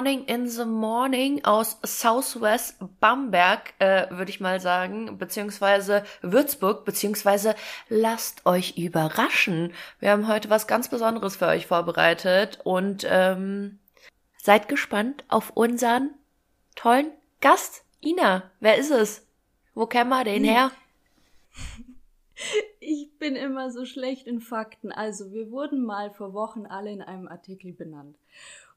Morning in the Morning aus Southwest Bamberg, äh, würde ich mal sagen, beziehungsweise Würzburg, beziehungsweise lasst euch überraschen. Wir haben heute was ganz Besonderes für euch vorbereitet und ähm, seid gespannt auf unseren tollen Gast. Ina, wer ist es? Wo kennen wir den her? Ich bin immer so schlecht in Fakten. Also, wir wurden mal vor Wochen alle in einem Artikel benannt.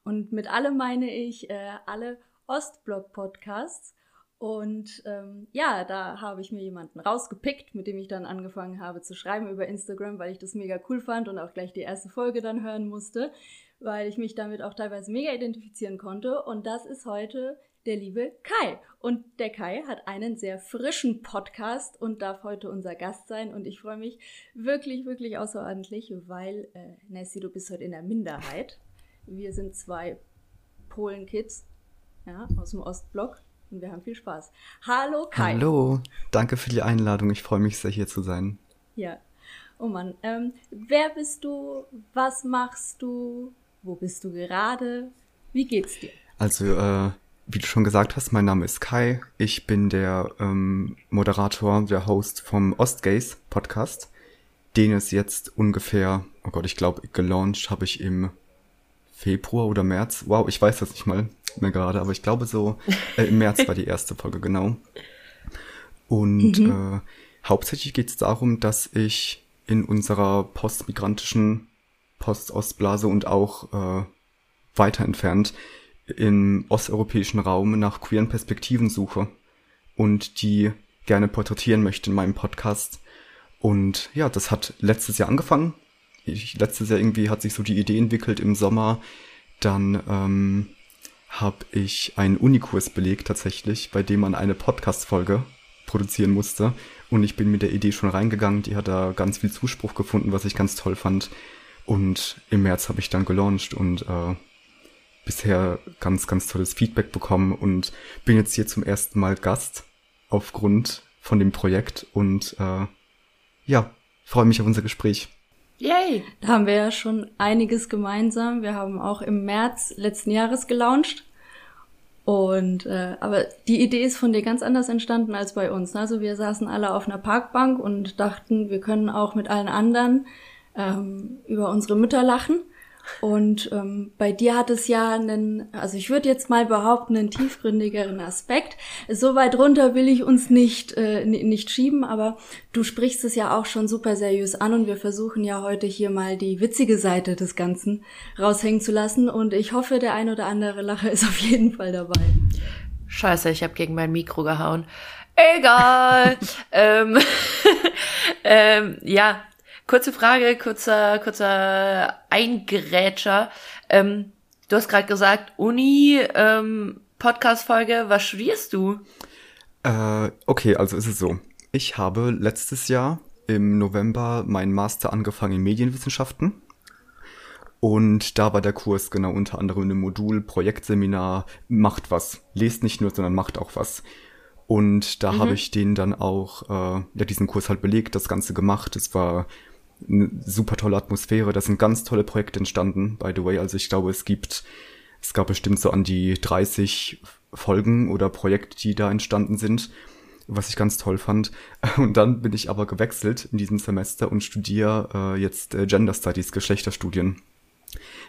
Und mit alle meine ich äh, alle Ostblock-Podcasts. Und ähm, ja, da habe ich mir jemanden rausgepickt, mit dem ich dann angefangen habe zu schreiben über Instagram, weil ich das mega cool fand und auch gleich die erste Folge dann hören musste, weil ich mich damit auch teilweise mega identifizieren konnte. Und das ist heute der liebe Kai. Und der Kai hat einen sehr frischen Podcast und darf heute unser Gast sein. Und ich freue mich wirklich, wirklich außerordentlich, weil, äh, Nessie, du bist heute in der Minderheit. Wir sind zwei Polen-Kids ja, aus dem Ostblock und wir haben viel Spaß. Hallo Kai. Hallo, danke für die Einladung. Ich freue mich sehr, hier zu sein. Ja. Oh Mann, ähm, wer bist du? Was machst du? Wo bist du gerade? Wie geht's dir? Also, äh, wie du schon gesagt hast, mein Name ist Kai. Ich bin der ähm, Moderator, der Host vom Ostgaze Podcast, den es jetzt ungefähr, oh Gott, ich glaube, gelauncht habe ich im Februar oder März. Wow, ich weiß das nicht mal mehr gerade, aber ich glaube so äh, im März war die erste Folge, genau. Und mhm. äh, hauptsächlich geht es darum, dass ich in unserer postmigrantischen Post-Ostblase und auch äh, weiter entfernt im osteuropäischen Raum nach queeren Perspektiven suche und die gerne porträtieren möchte in meinem Podcast. Und ja, das hat letztes Jahr angefangen. Ich, letztes Jahr irgendwie hat sich so die Idee entwickelt im Sommer. Dann ähm, habe ich einen Unikurs belegt tatsächlich, bei dem man eine Podcast-Folge produzieren musste. Und ich bin mit der Idee schon reingegangen. Die hat da ganz viel Zuspruch gefunden, was ich ganz toll fand. Und im März habe ich dann gelauncht und äh, bisher ganz, ganz tolles Feedback bekommen und bin jetzt hier zum ersten Mal Gast aufgrund von dem Projekt und äh, ja, freue mich auf unser Gespräch. Yay! Da haben wir ja schon einiges gemeinsam. Wir haben auch im März letzten Jahres gelauncht. Und äh, aber die Idee ist von dir ganz anders entstanden als bei uns. Also wir saßen alle auf einer Parkbank und dachten, wir können auch mit allen anderen ähm, über unsere Mütter lachen. Und ähm, bei dir hat es ja einen, also ich würde jetzt mal behaupten, einen tiefgründigeren Aspekt. So weit runter will ich uns nicht, äh, nicht schieben, aber du sprichst es ja auch schon super seriös an und wir versuchen ja heute hier mal die witzige Seite des Ganzen raushängen zu lassen. Und ich hoffe, der ein oder andere Lacher ist auf jeden Fall dabei. Scheiße, ich habe gegen mein Mikro gehauen. Egal. ähm, ähm, ja, Kurze Frage, kurzer, kurzer Eingerätscher. Ähm, du hast gerade gesagt, Uni, ähm, Podcast-Folge, was studierst du? Äh, okay, also ist es so. Ich habe letztes Jahr im November meinen Master angefangen in Medienwissenschaften. Und da war der Kurs genau unter anderem ein Modul, Projektseminar, macht was. Lest nicht nur, sondern macht auch was. Und da mhm. habe ich den dann auch, äh, ja, diesen Kurs halt belegt, das Ganze gemacht. Es war eine super tolle Atmosphäre. Da sind ganz tolle Projekte entstanden, by the way. Also ich glaube, es gibt, es gab bestimmt so an die 30 Folgen oder Projekte, die da entstanden sind, was ich ganz toll fand. Und dann bin ich aber gewechselt in diesem Semester und studiere äh, jetzt äh, Gender Studies, Geschlechterstudien.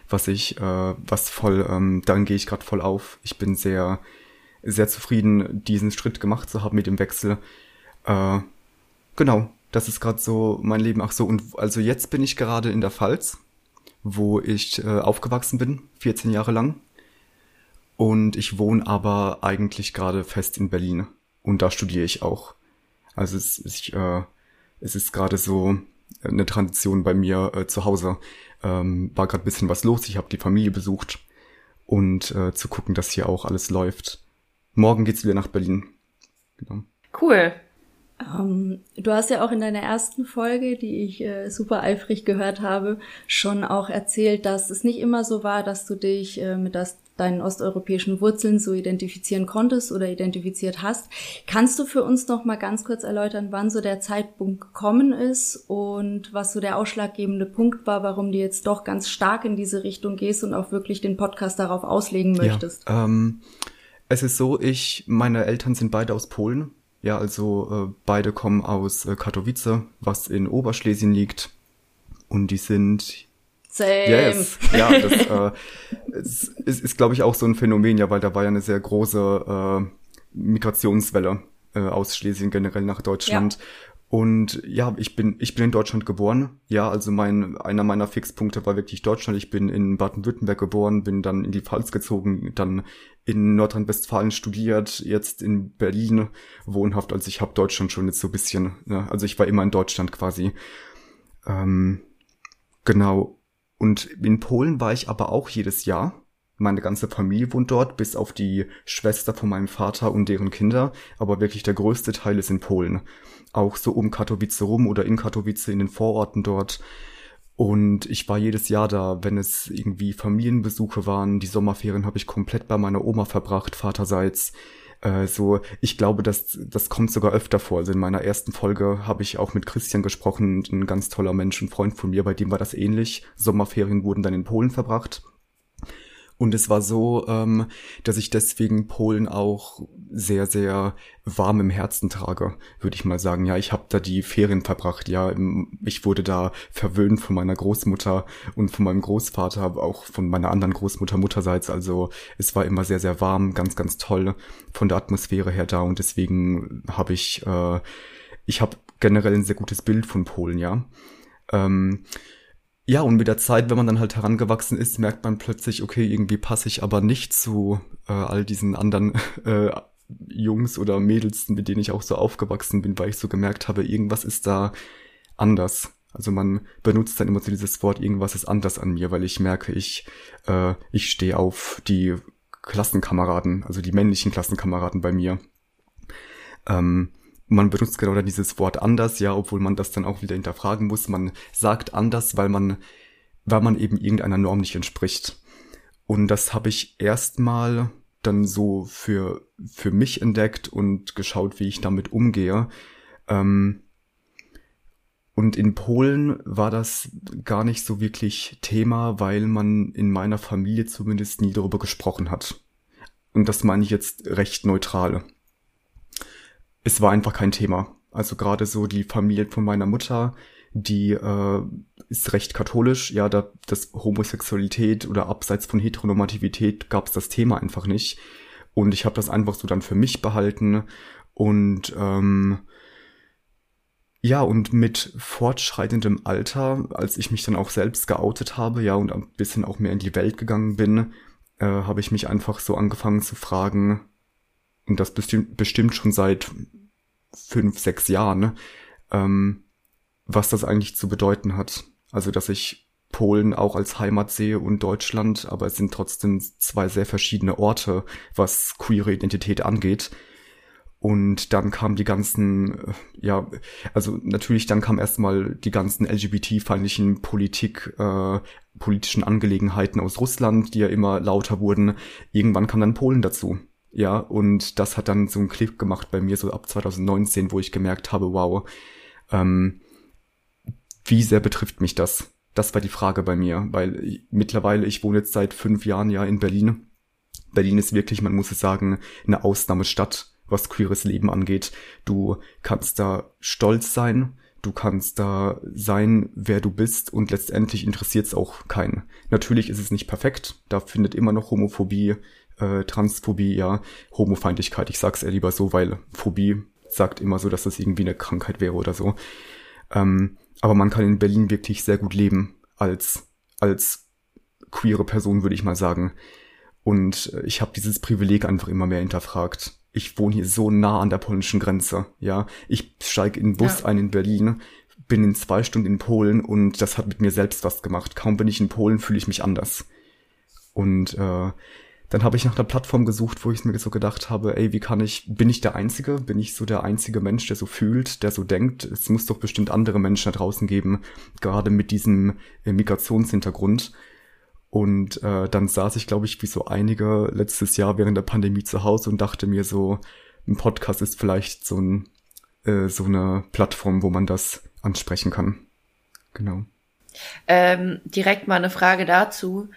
Was ich, äh, was voll, ähm, dann gehe ich gerade voll auf. Ich bin sehr, sehr zufrieden, diesen Schritt gemacht zu haben mit dem Wechsel. Äh, genau, das ist gerade so mein Leben. Ach so, und also jetzt bin ich gerade in der Pfalz, wo ich äh, aufgewachsen bin, 14 Jahre lang. Und ich wohne aber eigentlich gerade fest in Berlin. Und da studiere ich auch. Also es, ich, äh, ist gerade so eine Tradition bei mir äh, zu Hause. Ähm, war gerade bisschen was los. Ich habe die Familie besucht und äh, zu gucken, dass hier auch alles läuft. Morgen geht's wieder nach Berlin. Genau. Cool. Ähm, du hast ja auch in deiner ersten Folge, die ich äh, super eifrig gehört habe, schon auch erzählt, dass es nicht immer so war, dass du dich äh, mit das, deinen osteuropäischen Wurzeln so identifizieren konntest oder identifiziert hast. Kannst du für uns noch mal ganz kurz erläutern, wann so der Zeitpunkt gekommen ist und was so der ausschlaggebende Punkt war, warum du jetzt doch ganz stark in diese Richtung gehst und auch wirklich den Podcast darauf auslegen möchtest? Ja, ähm, es ist so, ich, meine Eltern sind beide aus Polen ja, also äh, beide kommen aus äh, Katowice, was in Oberschlesien liegt. Und die sind Same. Yes. Ja, das äh, es, ist, ist glaube ich, auch so ein Phänomen, ja, weil da war ja eine sehr große äh, Migrationswelle äh, aus Schlesien generell nach Deutschland. Und ja, ich bin, ich bin in Deutschland geboren. Ja, also mein, einer meiner Fixpunkte war wirklich Deutschland. Ich bin in Baden-Württemberg geboren, bin dann in die Pfalz gezogen, dann in Nordrhein-Westfalen studiert, jetzt in Berlin wohnhaft. Also ich habe Deutschland schon jetzt so bisschen, ne? also ich war immer in Deutschland quasi. Ähm, genau. Und in Polen war ich aber auch jedes Jahr. Meine ganze Familie wohnt dort, bis auf die Schwester von meinem Vater und deren Kinder. Aber wirklich der größte Teil ist in Polen auch so um Katowice rum oder in Katowice in den Vororten dort. Und ich war jedes Jahr da, wenn es irgendwie Familienbesuche waren. Die Sommerferien habe ich komplett bei meiner Oma verbracht, vaterseits. Äh, so, ich glaube, das, das kommt sogar öfter vor. Also in meiner ersten Folge habe ich auch mit Christian gesprochen, ein ganz toller Mensch, ein Freund von mir, bei dem war das ähnlich. Sommerferien wurden dann in Polen verbracht. Und es war so, ähm, dass ich deswegen Polen auch sehr, sehr warm im Herzen trage, würde ich mal sagen. Ja, ich habe da die Ferien verbracht. Ja, ich wurde da verwöhnt von meiner Großmutter und von meinem Großvater, aber auch von meiner anderen Großmutter mutterseits. Also es war immer sehr, sehr warm, ganz, ganz toll von der Atmosphäre her da. Und deswegen habe ich, äh, ich habe generell ein sehr gutes Bild von Polen, ja. Ähm, ja, und mit der Zeit, wenn man dann halt herangewachsen ist, merkt man plötzlich, okay, irgendwie passe ich aber nicht zu äh, all diesen anderen äh, Jungs oder Mädels, mit denen ich auch so aufgewachsen bin, weil ich so gemerkt habe, irgendwas ist da anders. Also man benutzt dann immer so dieses Wort, irgendwas ist anders an mir, weil ich merke, ich, äh, ich stehe auf die Klassenkameraden, also die männlichen Klassenkameraden bei mir. Ähm, man benutzt genau dann dieses Wort anders, ja, obwohl man das dann auch wieder hinterfragen muss. Man sagt anders, weil man, weil man eben irgendeiner Norm nicht entspricht. Und das habe ich erstmal dann so für, für mich entdeckt und geschaut, wie ich damit umgehe. Ähm, und in Polen war das gar nicht so wirklich Thema, weil man in meiner Familie zumindest nie darüber gesprochen hat. Und das meine ich jetzt recht neutral es war einfach kein Thema. Also gerade so die Familie von meiner Mutter, die äh, ist recht katholisch. Ja, da das Homosexualität oder abseits von Heteronormativität gab es das Thema einfach nicht. Und ich habe das einfach so dann für mich behalten. Und ähm, ja, und mit fortschreitendem Alter, als ich mich dann auch selbst geoutet habe, ja, und ein bisschen auch mehr in die Welt gegangen bin, äh, habe ich mich einfach so angefangen zu fragen, und das bestimmt, bestimmt schon seit fünf, sechs Jahren, ne? ähm, was das eigentlich zu bedeuten hat. Also, dass ich Polen auch als Heimat sehe und Deutschland, aber es sind trotzdem zwei sehr verschiedene Orte, was queere Identität angeht. Und dann kam die ganzen, äh, ja, also natürlich dann kam erstmal die ganzen LGBT-feindlichen Politik, äh, politischen Angelegenheiten aus Russland, die ja immer lauter wurden. Irgendwann kam dann Polen dazu. Ja, und das hat dann so einen Klick gemacht bei mir so ab 2019, wo ich gemerkt habe, wow, ähm, wie sehr betrifft mich das? Das war die Frage bei mir, weil ich, mittlerweile, ich wohne jetzt seit fünf Jahren ja in Berlin. Berlin ist wirklich, man muss es sagen, eine Ausnahmestadt, was queeres Leben angeht. Du kannst da stolz sein, du kannst da sein, wer du bist und letztendlich interessiert es auch keinen. Natürlich ist es nicht perfekt, da findet immer noch Homophobie äh, Transphobie, ja, Homofeindlichkeit. Ich sag's eher lieber so, weil Phobie sagt immer so, dass das irgendwie eine Krankheit wäre oder so. Ähm, aber man kann in Berlin wirklich sehr gut leben als als queere Person, würde ich mal sagen. Und äh, ich habe dieses Privileg einfach immer mehr hinterfragt. Ich wohne hier so nah an der polnischen Grenze, ja. Ich steige in den Bus ja. ein in Berlin, bin in zwei Stunden in Polen und das hat mit mir selbst was gemacht. Kaum bin ich in Polen, fühle ich mich anders. Und äh, dann habe ich nach einer Plattform gesucht, wo ich mir so gedacht habe, ey, wie kann ich, bin ich der Einzige? Bin ich so der einzige Mensch, der so fühlt, der so denkt? Es muss doch bestimmt andere Menschen da draußen geben, gerade mit diesem äh, Migrationshintergrund. Und äh, dann saß ich, glaube ich, wie so einige letztes Jahr während der Pandemie zu Hause und dachte mir so, ein Podcast ist vielleicht so, ein, äh, so eine Plattform, wo man das ansprechen kann. Genau. Ähm, direkt mal eine Frage dazu.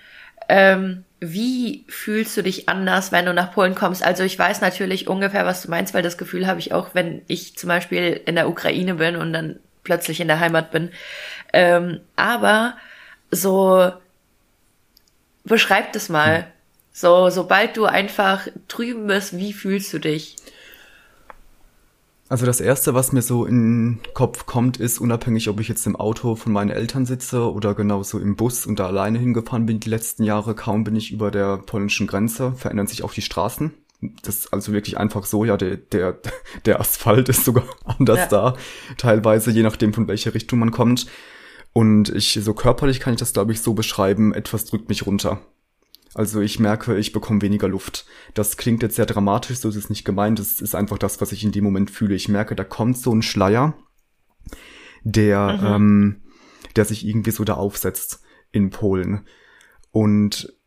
Ähm, wie fühlst du dich anders, wenn du nach Polen kommst? Also ich weiß natürlich ungefähr, was du meinst, weil das Gefühl habe ich auch, wenn ich zum Beispiel in der Ukraine bin und dann plötzlich in der Heimat bin. Ähm, aber so beschreib das mal. Hm. So, sobald du einfach drüben bist, wie fühlst du dich? Also das erste, was mir so in den Kopf kommt, ist unabhängig, ob ich jetzt im Auto von meinen Eltern sitze oder genauso im Bus und da alleine hingefahren bin die letzten Jahre, kaum bin ich über der polnischen Grenze, verändern sich auch die Straßen. Das ist also wirklich einfach so, ja, der, der, der Asphalt ist sogar anders ja. da, teilweise, je nachdem von welcher Richtung man kommt. Und ich, so körperlich kann ich das, glaube ich, so beschreiben, etwas drückt mich runter. Also ich merke, ich bekomme weniger Luft. Das klingt jetzt sehr dramatisch, so ist es nicht gemeint. Das ist einfach das, was ich in dem Moment fühle. Ich merke, da kommt so ein Schleier, der, mhm. ähm, der sich irgendwie so da aufsetzt in Polen. Und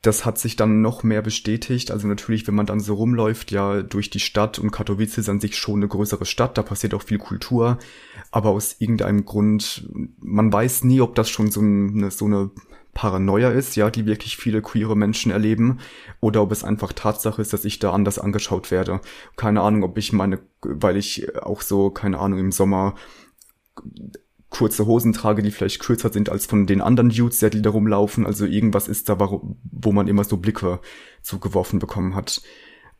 das hat sich dann noch mehr bestätigt. Also natürlich, wenn man dann so rumläuft, ja, durch die Stadt und Katowice ist an sich schon eine größere Stadt, da passiert auch viel Kultur, aber aus irgendeinem Grund, man weiß nie, ob das schon so eine, so eine Paranoia ist, ja, die wirklich viele queere Menschen erleben, oder ob es einfach Tatsache ist, dass ich da anders angeschaut werde. Keine Ahnung, ob ich meine, weil ich auch so, keine Ahnung, im Sommer kurze Hosen trage, die vielleicht kürzer sind als von den anderen Dudes, die da rumlaufen. Also irgendwas ist da, wo man immer so Blicke zugeworfen bekommen hat.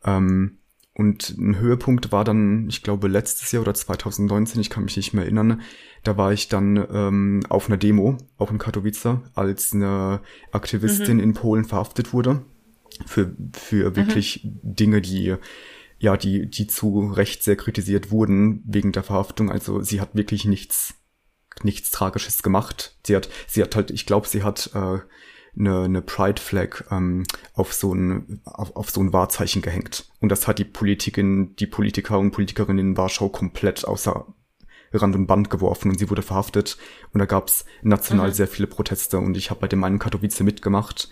Ähm, und ein Höhepunkt war dann, ich glaube, letztes Jahr oder 2019, ich kann mich nicht mehr erinnern, da war ich dann ähm, auf einer Demo, auch in Katowice, als eine Aktivistin mhm. in Polen verhaftet wurde. Für, für mhm. wirklich mhm. Dinge, die ja, die, die zu Recht sehr kritisiert wurden wegen der Verhaftung. Also sie hat wirklich nichts, nichts Tragisches gemacht. Sie hat, sie hat halt, ich glaube, sie hat äh, eine, eine Pride Flag ähm, auf so ein auf, auf so ein Wahrzeichen gehängt und das hat die Politikin die Politiker und Politikerinnen in Warschau komplett außer Rand und Band geworfen und sie wurde verhaftet und da gab's national mhm. sehr viele Proteste und ich habe bei dem einen Katowice mitgemacht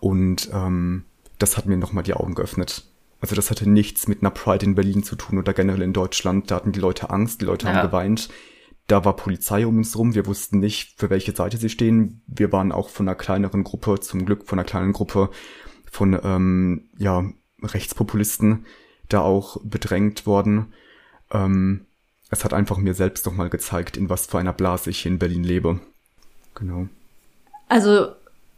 und ähm, das hat mir nochmal die Augen geöffnet. Also das hatte nichts mit einer Pride in Berlin zu tun oder generell in Deutschland. Da hatten die Leute Angst, die Leute ja. haben geweint da war Polizei um uns rum. Wir wussten nicht, für welche Seite sie stehen. Wir waren auch von einer kleineren Gruppe, zum Glück von einer kleinen Gruppe von ähm, ja Rechtspopulisten da auch bedrängt worden. Ähm, es hat einfach mir selbst noch mal gezeigt, in was für einer Blase ich hier in Berlin lebe. Genau. Also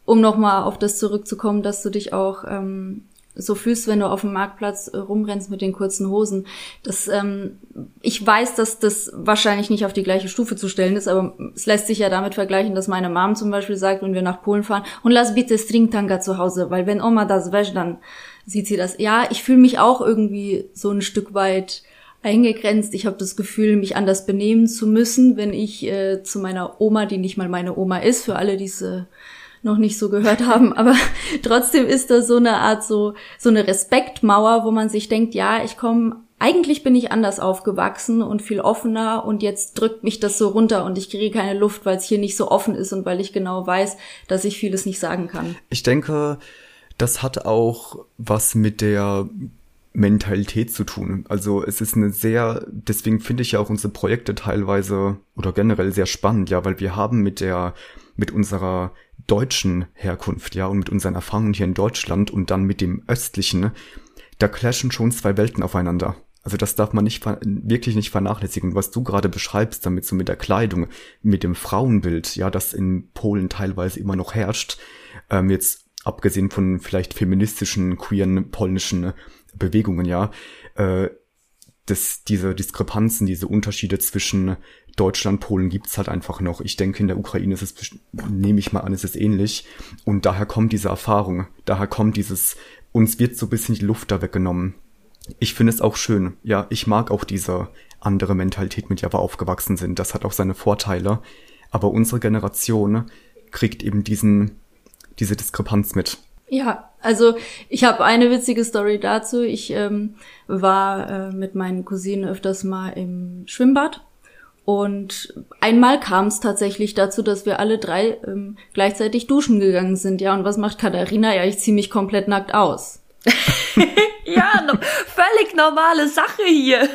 um noch mal auf das zurückzukommen, dass du dich auch ähm, so fühlst, wenn du auf dem Marktplatz äh, rumrennst mit den kurzen Hosen. Das, ähm, ich weiß, dass das wahrscheinlich nicht auf die gleiche Stufe zu stellen ist, aber es lässt sich ja damit vergleichen, dass meine Mom zum Beispiel sagt, wenn wir nach Polen fahren, und lass bitte Stringtanga zu Hause, weil wenn Oma das wäscht, dann sieht sie das. Ja, ich fühle mich auch irgendwie so ein Stück weit eingegrenzt. Ich habe das Gefühl, mich anders benehmen zu müssen, wenn ich äh, zu meiner Oma, die nicht mal meine Oma ist, für alle diese noch nicht so gehört haben, aber trotzdem ist das so eine Art so so eine Respektmauer, wo man sich denkt, ja, ich komme eigentlich bin ich anders aufgewachsen und viel offener und jetzt drückt mich das so runter und ich kriege keine Luft, weil es hier nicht so offen ist und weil ich genau weiß, dass ich vieles nicht sagen kann. Ich denke, das hat auch was mit der Mentalität zu tun. Also es ist eine sehr, deswegen finde ich ja auch unsere Projekte teilweise oder generell sehr spannend, ja, weil wir haben mit der, mit unserer deutschen Herkunft, ja, und mit unseren Erfahrungen hier in Deutschland und dann mit dem östlichen, da clashen schon zwei Welten aufeinander. Also das darf man nicht wirklich nicht vernachlässigen. Was du gerade beschreibst, damit so mit der Kleidung, mit dem Frauenbild, ja, das in Polen teilweise immer noch herrscht, ähm, jetzt abgesehen von vielleicht feministischen, queeren polnischen Bewegungen, ja, äh, das, diese Diskrepanzen, diese Unterschiede zwischen Deutschland, Polen gibt's halt einfach noch. Ich denke, in der Ukraine ist es, nehme ich mal an, ist es ähnlich. Und daher kommt diese Erfahrung, daher kommt dieses, uns wird so ein bisschen die Luft da weggenommen. Ich finde es auch schön. Ja, ich mag auch diese andere Mentalität, mit der wir aufgewachsen sind. Das hat auch seine Vorteile. Aber unsere Generation kriegt eben diesen, diese Diskrepanz mit. Ja, also ich habe eine witzige Story dazu. Ich ähm, war äh, mit meinen Cousinen öfters mal im Schwimmbad und einmal kam es tatsächlich dazu, dass wir alle drei ähm, gleichzeitig duschen gegangen sind. Ja, und was macht Katharina? Ja, ich ziehe mich komplett nackt aus. ja, no, völlig normale Sache hier.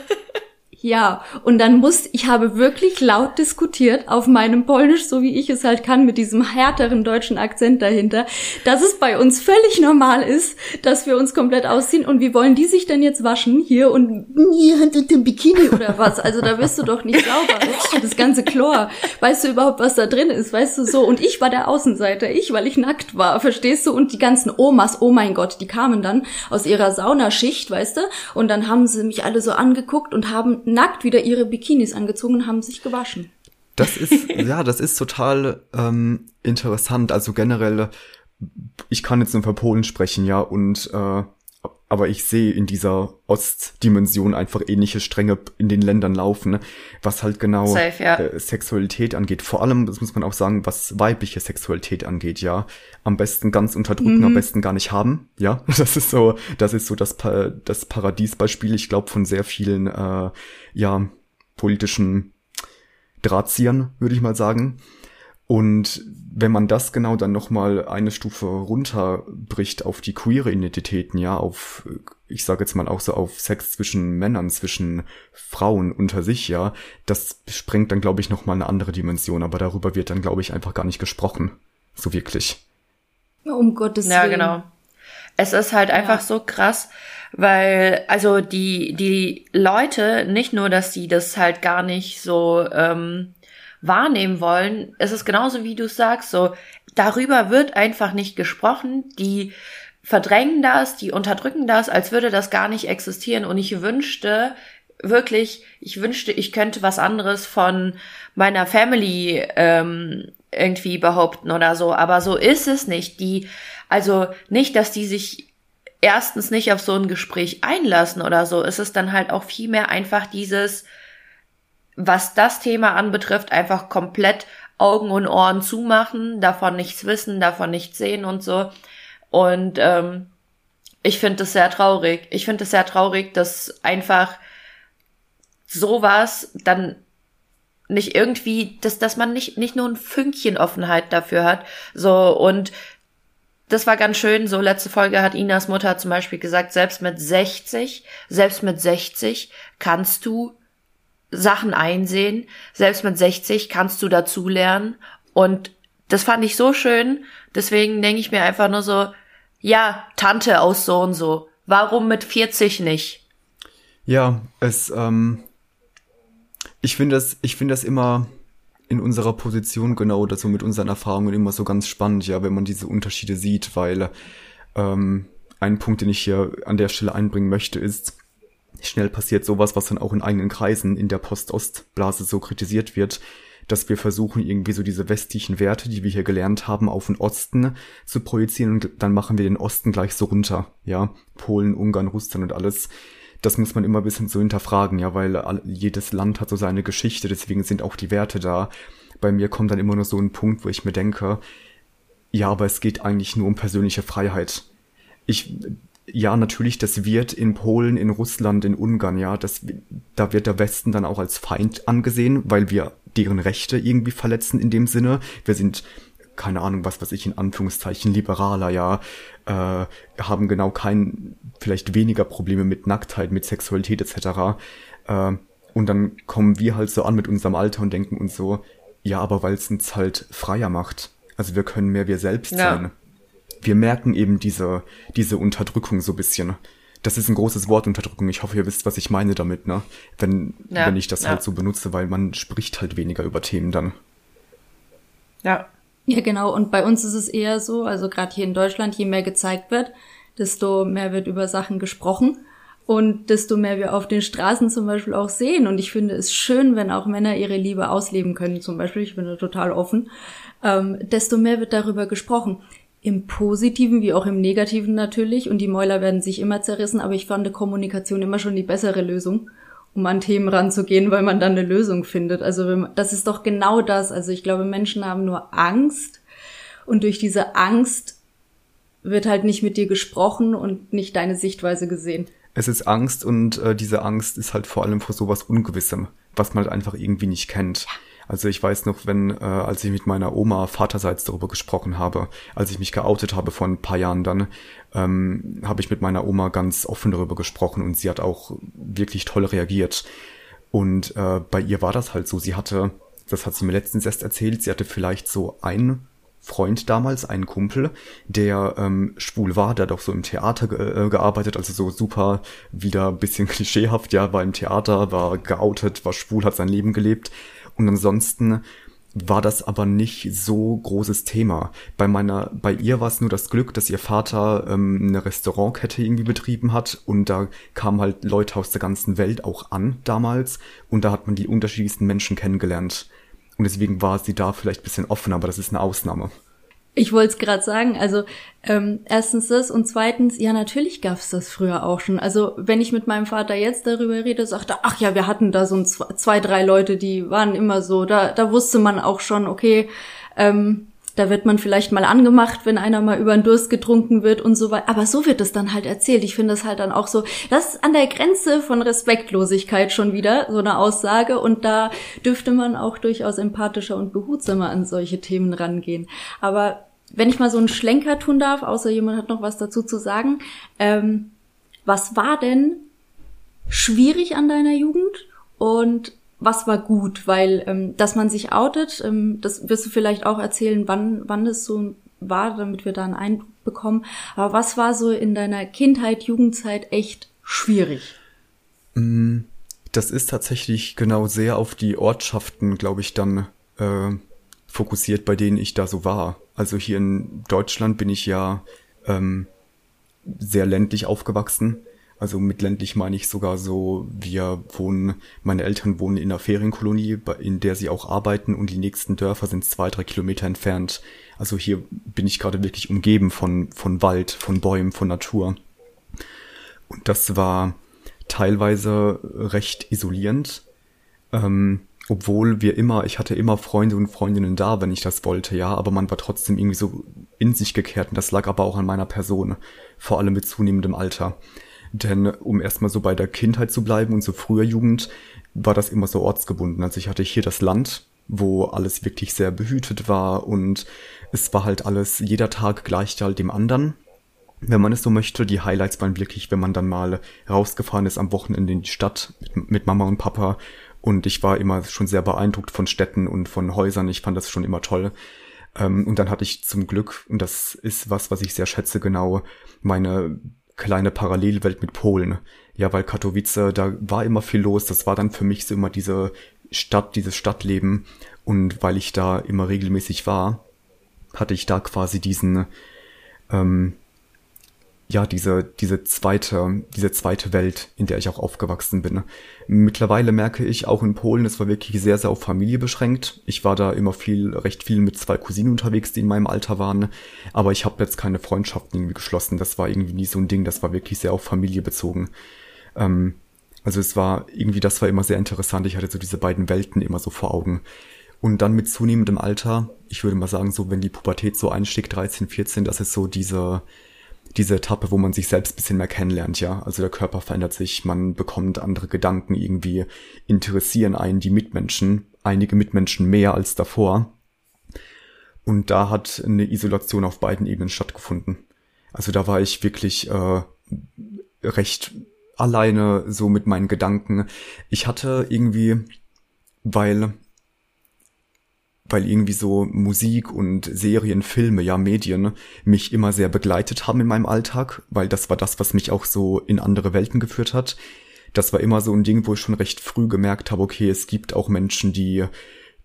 Ja, und dann muss, ich habe wirklich laut diskutiert auf meinem Polnisch, so wie ich es halt kann, mit diesem härteren deutschen Akzent dahinter, dass es bei uns völlig normal ist, dass wir uns komplett ausziehen und wie wollen die sich denn jetzt waschen hier und hier und dem Bikini oder was? Also da wirst du doch nicht sauber. Das ganze Chlor. Weißt du überhaupt, was da drin ist? Weißt du so? Und ich war der Außenseiter, ich, weil ich nackt war, verstehst du? Und die ganzen Omas, oh mein Gott, die kamen dann aus ihrer Saunaschicht, weißt du? Und dann haben sie mich alle so angeguckt und haben nackt wieder ihre Bikinis angezogen und haben sich gewaschen. Das ist, ja, das ist total ähm, interessant. Also generell, ich kann jetzt nur für Polen sprechen, ja, und äh, aber ich sehe in dieser Ostdimension einfach ähnliche Stränge in den Ländern laufen, ne? was halt genau Safe, ja. äh, Sexualität angeht. Vor allem, das muss man auch sagen, was weibliche Sexualität angeht, ja. Am besten ganz unterdrücken, Mhm. am besten gar nicht haben, ja. Das ist so, das ist so das, Pa- das Paradiesbeispiel, ich glaube, von sehr vielen, äh, ja, politischen Drahtziehern, würde ich mal sagen. Und wenn man das genau dann nochmal eine Stufe runterbricht auf die queere Identitäten, ja, auf, ich sage jetzt mal auch so auf Sex zwischen Männern, zwischen Frauen unter sich, ja, das sprengt dann, glaube ich, nochmal eine andere Dimension, aber darüber wird dann, glaube ich, einfach gar nicht gesprochen. So wirklich. Um Gottes Ja, Willen. genau. Es ist halt einfach so krass, weil, also die, die Leute, nicht nur, dass die das halt gar nicht so ähm, wahrnehmen wollen, es ist genauso wie du sagst, so, darüber wird einfach nicht gesprochen, die verdrängen das, die unterdrücken das, als würde das gar nicht existieren. Und ich wünschte, wirklich, ich wünschte, ich könnte was anderes von meiner Family ähm, irgendwie behaupten oder so, aber so ist es nicht. Die, also nicht, dass die sich erstens nicht auf so ein Gespräch einlassen oder so, es ist dann halt auch viel mehr einfach dieses, was das Thema anbetrifft, einfach komplett Augen und Ohren zumachen, davon nichts wissen, davon nichts sehen und so. Und ähm, ich finde das sehr traurig. Ich finde es sehr traurig, dass einfach sowas dann nicht irgendwie, dass, dass man nicht, nicht nur ein Fünkchen Offenheit dafür hat. So, und das war ganz schön. So, letzte Folge hat Inas Mutter zum Beispiel gesagt, selbst mit 60, selbst mit 60 kannst du Sachen einsehen. Selbst mit 60 kannst du dazulernen. Und das fand ich so schön. Deswegen denke ich mir einfach nur so, ja, Tante aus so und so. Warum mit 40 nicht? Ja, es, ähm, ich finde das, ich finde das immer in unserer Position genau oder so mit unseren Erfahrungen immer so ganz spannend, ja, wenn man diese Unterschiede sieht, weil ähm, ein Punkt, den ich hier an der Stelle einbringen möchte, ist, schnell passiert sowas, was dann auch in eigenen Kreisen in der Post-Ost-Blase so kritisiert wird, dass wir versuchen, irgendwie so diese westlichen Werte, die wir hier gelernt haben, auf den Osten zu projizieren und dann machen wir den Osten gleich so runter, ja, Polen, Ungarn, Russland und alles. Das muss man immer ein bisschen so hinterfragen, ja, weil jedes Land hat so seine Geschichte, deswegen sind auch die Werte da. Bei mir kommt dann immer nur so ein Punkt, wo ich mir denke, ja, aber es geht eigentlich nur um persönliche Freiheit. Ich, ja, natürlich, das wird in Polen, in Russland, in Ungarn, ja, das, da wird der Westen dann auch als Feind angesehen, weil wir deren Rechte irgendwie verletzen in dem Sinne. Wir sind, keine Ahnung, was weiß ich, in Anführungszeichen liberaler, ja, äh, haben genau kein, vielleicht weniger Probleme mit Nacktheit, mit Sexualität etc. Äh, und dann kommen wir halt so an mit unserem Alter und denken uns so, ja, aber weil es uns halt freier macht. Also wir können mehr wir selbst Ja. sein wir merken eben diese, diese Unterdrückung so bisschen. Das ist ein großes Wort, Unterdrückung. Ich hoffe, ihr wisst, was ich meine damit, ne? Wenn, Ja, wenn ich das ja. halt so benutze, weil man spricht halt weniger über Themen dann. Ja. Ja, genau. Und bei uns ist es eher so, also gerade hier in Deutschland, je mehr gezeigt wird, desto mehr wird über Sachen gesprochen und desto mehr wir auf den Straßen zum Beispiel auch sehen. Und ich finde es schön, wenn auch Männer ihre Liebe ausleben können, zum Beispiel. Ich bin da total offen. Ähm, desto mehr wird darüber gesprochen. Im Positiven wie auch im Negativen natürlich. Und die Mäuler werden sich immer zerrissen. Aber ich fand Kommunikation immer schon die bessere Lösung, um an Themen ranzugehen, weil man dann eine Lösung findet. Also wenn man, das ist doch genau das. Also ich glaube, Menschen haben nur Angst. Und durch diese Angst wird halt nicht mit dir gesprochen und nicht deine Sichtweise gesehen. Es ist Angst und äh, diese Angst ist halt vor allem vor sowas Ungewissem, was man halt einfach irgendwie nicht kennt. Also ich weiß noch, wenn, äh, als ich mit meiner Oma vaterseits darüber gesprochen habe, als ich mich geoutet habe vor ein paar Jahren dann, ähm, habe ich mit meiner Oma ganz offen darüber gesprochen und sie hat auch wirklich toll reagiert. Und äh, bei ihr war das halt so, sie hatte, das hat sie mir letztens erst erzählt, sie hatte vielleicht so ein Freund damals, einen Kumpel, der ähm, schwul war, der hat auch so im Theater ge äh, gearbeitet, also so super wieder bisschen klischeehaft, ja, war im Theater, war geoutet, war schwul, hat sein Leben gelebt. Und ansonsten war das aber nicht so großes Thema. Bei meiner, bei ihr war es nur das Glück, dass ihr Vater ähm, eine Restaurantkette irgendwie betrieben hat und da kamen halt Leute aus der ganzen Welt auch an damals und da hat man die unterschiedlichsten Menschen kennengelernt. Und deswegen war sie da vielleicht bisschen offen, aber das ist eine Ausnahme. Ich wollte es gerade sagen, also ähm, erstens das und zweitens, ja natürlich gab's das früher auch schon. Also wenn ich mit meinem Vater jetzt darüber rede, sagt er, ach ja, wir hatten da so ein, zwei, drei Leute, die waren immer so, da, da wusste man auch schon, okay, ähm, da wird man vielleicht mal angemacht, wenn einer mal über den Durst getrunken wird und so weiter. Aber so wird es dann halt erzählt. Ich finde es halt dann auch so, das ist an der Grenze von Respektlosigkeit schon wieder, so eine Aussage. Und da dürfte man auch durchaus empathischer und behutsamer an solche Themen rangehen. Aber wenn ich mal so einen Schlenker tun darf, außer jemand hat noch was dazu zu sagen, ähm, was war denn schwierig an deiner Jugend und was war gut, weil ähm, dass man sich outet, ähm, das wirst du vielleicht auch erzählen, wann wann das so war, damit wir da einen Eindruck bekommen. Aber was war so in deiner Kindheit, Jugendzeit echt schwierig? Mm, das ist tatsächlich genau sehr auf die Ortschaften, glaube ich, dann äh, fokussiert, bei denen ich da so war. Also hier in Deutschland bin ich ja ähm, sehr ländlich aufgewachsen. Also mit ländlich meine ich sogar so, wir wohnen, meine Eltern wohnen in einer Ferienkolonie, in der sie auch arbeiten und die nächsten Dörfer sind zwei, drei Kilometer entfernt. Also hier bin ich gerade wirklich umgeben von, von Wald, von Bäumen, von Natur. Und das war teilweise recht isolierend. Ähm, obwohl wir immer, ich hatte immer Freunde und Freundinnen da, wenn ich das wollte, ja, aber man war trotzdem irgendwie so in sich gekehrt und das lag aber auch an meiner Person, vor allem mit zunehmendem Alter. Denn um erstmal so bei der Kindheit zu bleiben und so früher Jugend, war das immer so ortsgebunden. Also ich hatte hier das Land, wo alles wirklich sehr behütet war und es war halt alles, jeder Tag gleicht halt dem anderen. Wenn man es so möchte, die Highlights waren wirklich, wenn man dann mal rausgefahren ist am Wochenende in die Stadt mit, mit Mama und Papa und ich war immer schon sehr beeindruckt von Städten und von Häusern. Ich fand das schon immer toll. Ähm, und dann hatte ich zum Glück, und das ist was, was ich sehr schätze, genau meine kleine Parallelwelt mit Polen. Ja, weil Katowice, da war immer viel los. Das war dann für mich so immer diese Stadt, dieses Stadtleben. Und weil ich da immer regelmäßig war, hatte ich da quasi diesen, ähm, ja, diese, diese zweite, diese zweite Welt, in der ich auch aufgewachsen bin. Mittlerweile merke ich auch in Polen, es war wirklich sehr, sehr auf Familie beschränkt. Ich war da immer viel, recht viel mit zwei Cousinen unterwegs, die in meinem Alter waren. Aber ich habe jetzt keine Freundschaften irgendwie geschlossen. Das war irgendwie nie so ein Ding. Das war wirklich sehr auf Familie bezogen. Ähm, also es war irgendwie, das war immer sehr interessant. Ich hatte so diese beiden Welten immer so vor Augen. Und dann mit zunehmendem Alter, ich würde mal sagen, so wenn die Pubertät so einstieg, 13, 14, das ist so diese, diese Etappe, wo man sich selbst ein bisschen mehr kennenlernt, ja. Also der Körper verändert sich, man bekommt andere Gedanken, irgendwie interessieren einen die Mitmenschen, einige Mitmenschen mehr als davor. Und da hat eine Isolation auf beiden Ebenen stattgefunden. Also da war ich wirklich äh, recht alleine so mit meinen Gedanken. Ich hatte irgendwie, weil weil irgendwie so Musik und Serien, Filme, ja Medien mich immer sehr begleitet haben in meinem Alltag, weil das war das, was mich auch so in andere Welten geführt hat. Das war immer so ein Ding, wo ich schon recht früh gemerkt habe, okay, es gibt auch Menschen, die,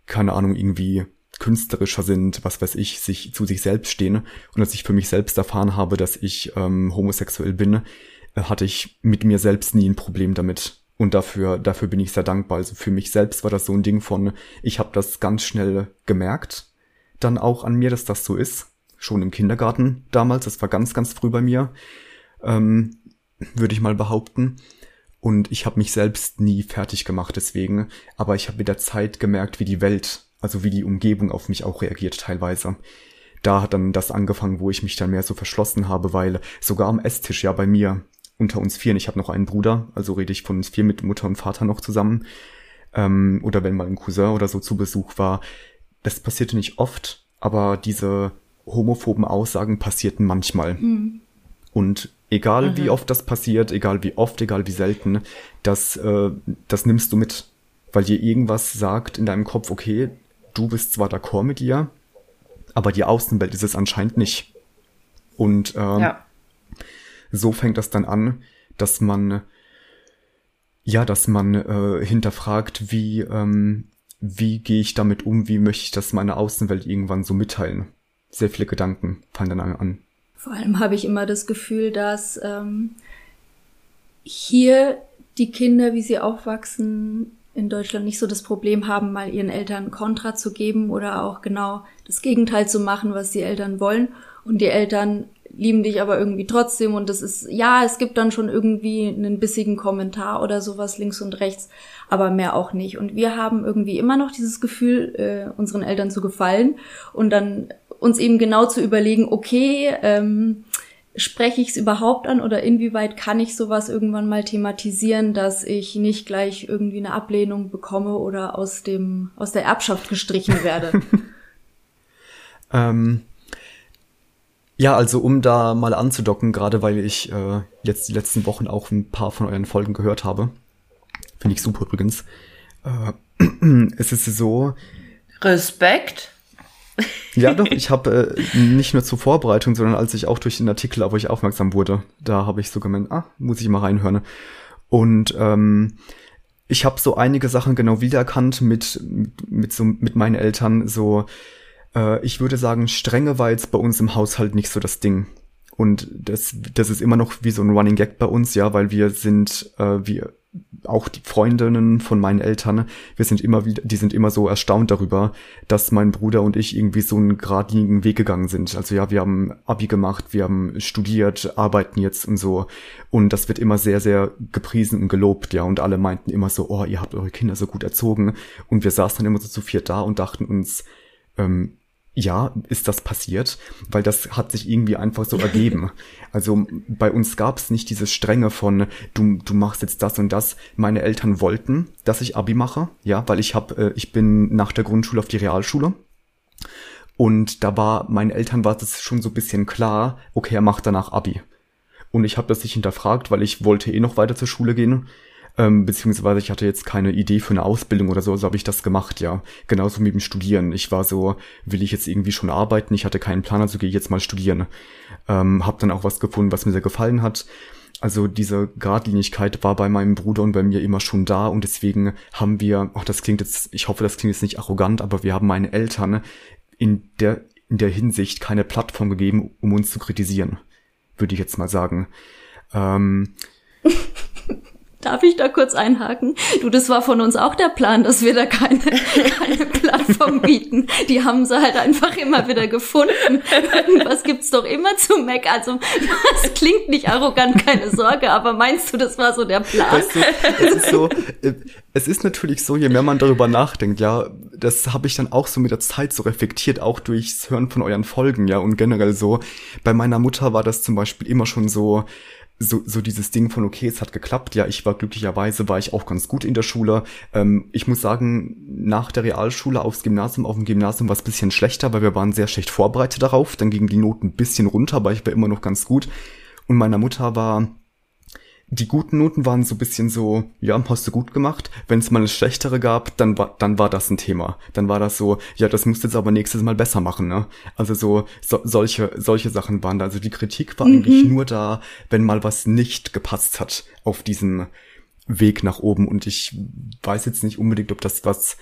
keine Ahnung, irgendwie künstlerischer sind, was weiß ich, sich zu sich selbst stehen. Und als ich für mich selbst erfahren habe, dass ich ähm, homosexuell bin, äh, hatte ich mit mir selbst nie ein Problem damit. Und dafür, dafür bin ich sehr dankbar. Also für mich selbst war das so ein Ding von, ich habe das ganz schnell gemerkt, dann auch an mir, dass das so ist. Schon im Kindergarten damals, das war ganz, ganz früh bei mir, ähm, würde ich mal behaupten. Und ich habe mich selbst nie fertig gemacht deswegen, aber ich habe mit der Zeit gemerkt, wie die Welt, also wie die Umgebung auf mich auch reagiert teilweise. da hat dann das angefangen, wo ich mich dann mehr so verschlossen habe, weil sogar am Esstisch, ja bei mir, unter uns vier, ich habe noch einen Bruder, also rede ich von uns vier mit Mutter und Vater noch zusammen, ähm, oder wenn mal ein Cousin oder so zu Besuch war, das passierte nicht oft, aber diese homophoben Aussagen passierten manchmal. Mhm. Und egal mhm. wie oft das passiert, egal wie oft, egal wie selten, das, äh, das nimmst du mit. Weil dir irgendwas sagt in deinem Kopf, okay, du bist zwar d'accord mit ihr, aber die Außenwelt ist es anscheinend nicht. Und äh, ja. So fängt das dann an, dass man ja, dass man äh, hinterfragt, wie ähm, wie gehe ich damit um, wie möchte ich das meiner Außenwelt irgendwann so mitteilen. Sehr viele Gedanken fallen dann an. Vor allem habe ich immer das Gefühl, dass ähm, hier die Kinder, wie sie aufwachsen, in Deutschland nicht so das Problem haben, mal ihren Eltern Kontra zu geben oder auch genau das Gegenteil zu machen, was die Eltern wollen. Und die Eltern lieben dich aber irgendwie trotzdem und das ist, ja, es gibt dann schon irgendwie einen bissigen Kommentar oder sowas links und rechts, aber mehr auch nicht. Und wir haben irgendwie immer noch dieses Gefühl, äh, unseren Eltern zu gefallen und dann uns eben genau zu überlegen, okay, ähm, spreche ich es überhaupt an oder inwieweit kann ich sowas irgendwann mal thematisieren, dass ich nicht gleich irgendwie eine Ablehnung bekomme oder aus dem aus der Erbschaft gestrichen werde. ähm, ja, also um da mal anzudocken, gerade weil ich äh, jetzt die letzten Wochen auch ein paar von euren Folgen gehört habe, finde ich super übrigens. Äh, es ist so. Respekt. Ja, doch, ich habe äh, nicht nur zur Vorbereitung, sondern als ich auch durch den Artikel auf euch aufmerksam wurde, da habe ich so gemeint, ah, muss ich mal reinhören. Und ähm, ich habe so einige Sachen genau wiedererkannt mit, mit, mit, so, mit meinen Eltern, so äh, ich würde sagen, Strenge war jetzt bei uns im Haushalt nicht so das Ding. Und das, das ist immer noch wie so ein Running Gag bei uns, ja, weil wir sind, äh, wir, auch die Freundinnen von meinen Eltern, wir sind immer wieder, die sind immer so erstaunt darüber, dass mein Bruder und ich irgendwie so einen geradlinigen Weg gegangen sind. Also ja, wir haben Abi gemacht, wir haben studiert, arbeiten jetzt und so. Und das wird immer sehr, sehr gepriesen und gelobt, ja. Und alle meinten immer so, oh, ihr habt eure Kinder so gut erzogen. Und wir saßen dann immer so zu viert da und dachten uns, ähm, ja, ist das passiert, weil das hat sich irgendwie einfach so ergeben. Also bei uns gab es nicht diese Strenge von du du machst jetzt das und das. Meine Eltern wollten, dass ich Abi mache, ja, weil ich habe äh, ich bin nach der Grundschule auf die Realschule und da war meinen Eltern war das schon so ein bisschen klar, okay, er macht danach Abi. Und ich habe das nicht hinterfragt, weil ich wollte eh noch weiter zur Schule gehen ähm, beziehungsweise ich hatte jetzt keine Idee für eine Ausbildung oder so, so habe ich das gemacht, ja. Genauso mit dem Studieren. Ich war so, will ich jetzt irgendwie schon arbeiten? Ich hatte keinen Plan, also gehe ich jetzt mal studieren. Ähm, hab dann auch was gefunden, was mir sehr gefallen hat. Also diese Gradlinigkeit war bei meinem Bruder und bei mir immer schon da und deswegen haben wir, ach das klingt jetzt, ich hoffe, das klingt jetzt nicht arrogant, aber wir haben meinen Eltern in der in der Hinsicht keine Plattform gegeben, um uns zu kritisieren, würde ich jetzt mal sagen. Ähm, Darf ich da kurz einhaken? Du, das war von uns auch der Plan, dass wir da keine, keine Plattform bieten. Die haben sie halt einfach immer wieder gefunden. Irgendwas gibt's doch immer zu Mac. Also, das klingt nicht arrogant, keine Sorge, aber meinst du, das war so der Plan? Weißt du, es ist so, äh, es ist natürlich so, je mehr man darüber nachdenkt, ja, das habe ich dann auch so mit der Zeit so reflektiert, auch durchs Hören von euren Folgen, ja, und generell so. Bei meiner Mutter war das zum Beispiel immer schon so, so, so dieses Ding von, okay, es hat geklappt. Ja, ich war glücklicherweise, war ich auch ganz gut in der Schule. Ähm, ich muss sagen, nach der Realschule aufs Gymnasium, auf dem Gymnasium war es bisschen schlechter, weil wir waren sehr schlecht vorbereitet darauf. Dann gingen die Noten ein bisschen runter, aber ich war immer noch ganz gut. Und meiner Mutter war die guten Noten waren so bisschen so, ja, hast du gut gemacht. Wenn es mal eine schlechtere gab, dann war, dann war das ein Thema. Dann war das so, ja, das musst du jetzt aber nächstes Mal besser machen, ne? Also so, so solche, solche Sachen waren da. Also die Kritik war mhm. eigentlich nur da, wenn mal was nicht gepasst hat auf diesen Weg nach oben. Und ich weiß jetzt nicht unbedingt, ob das was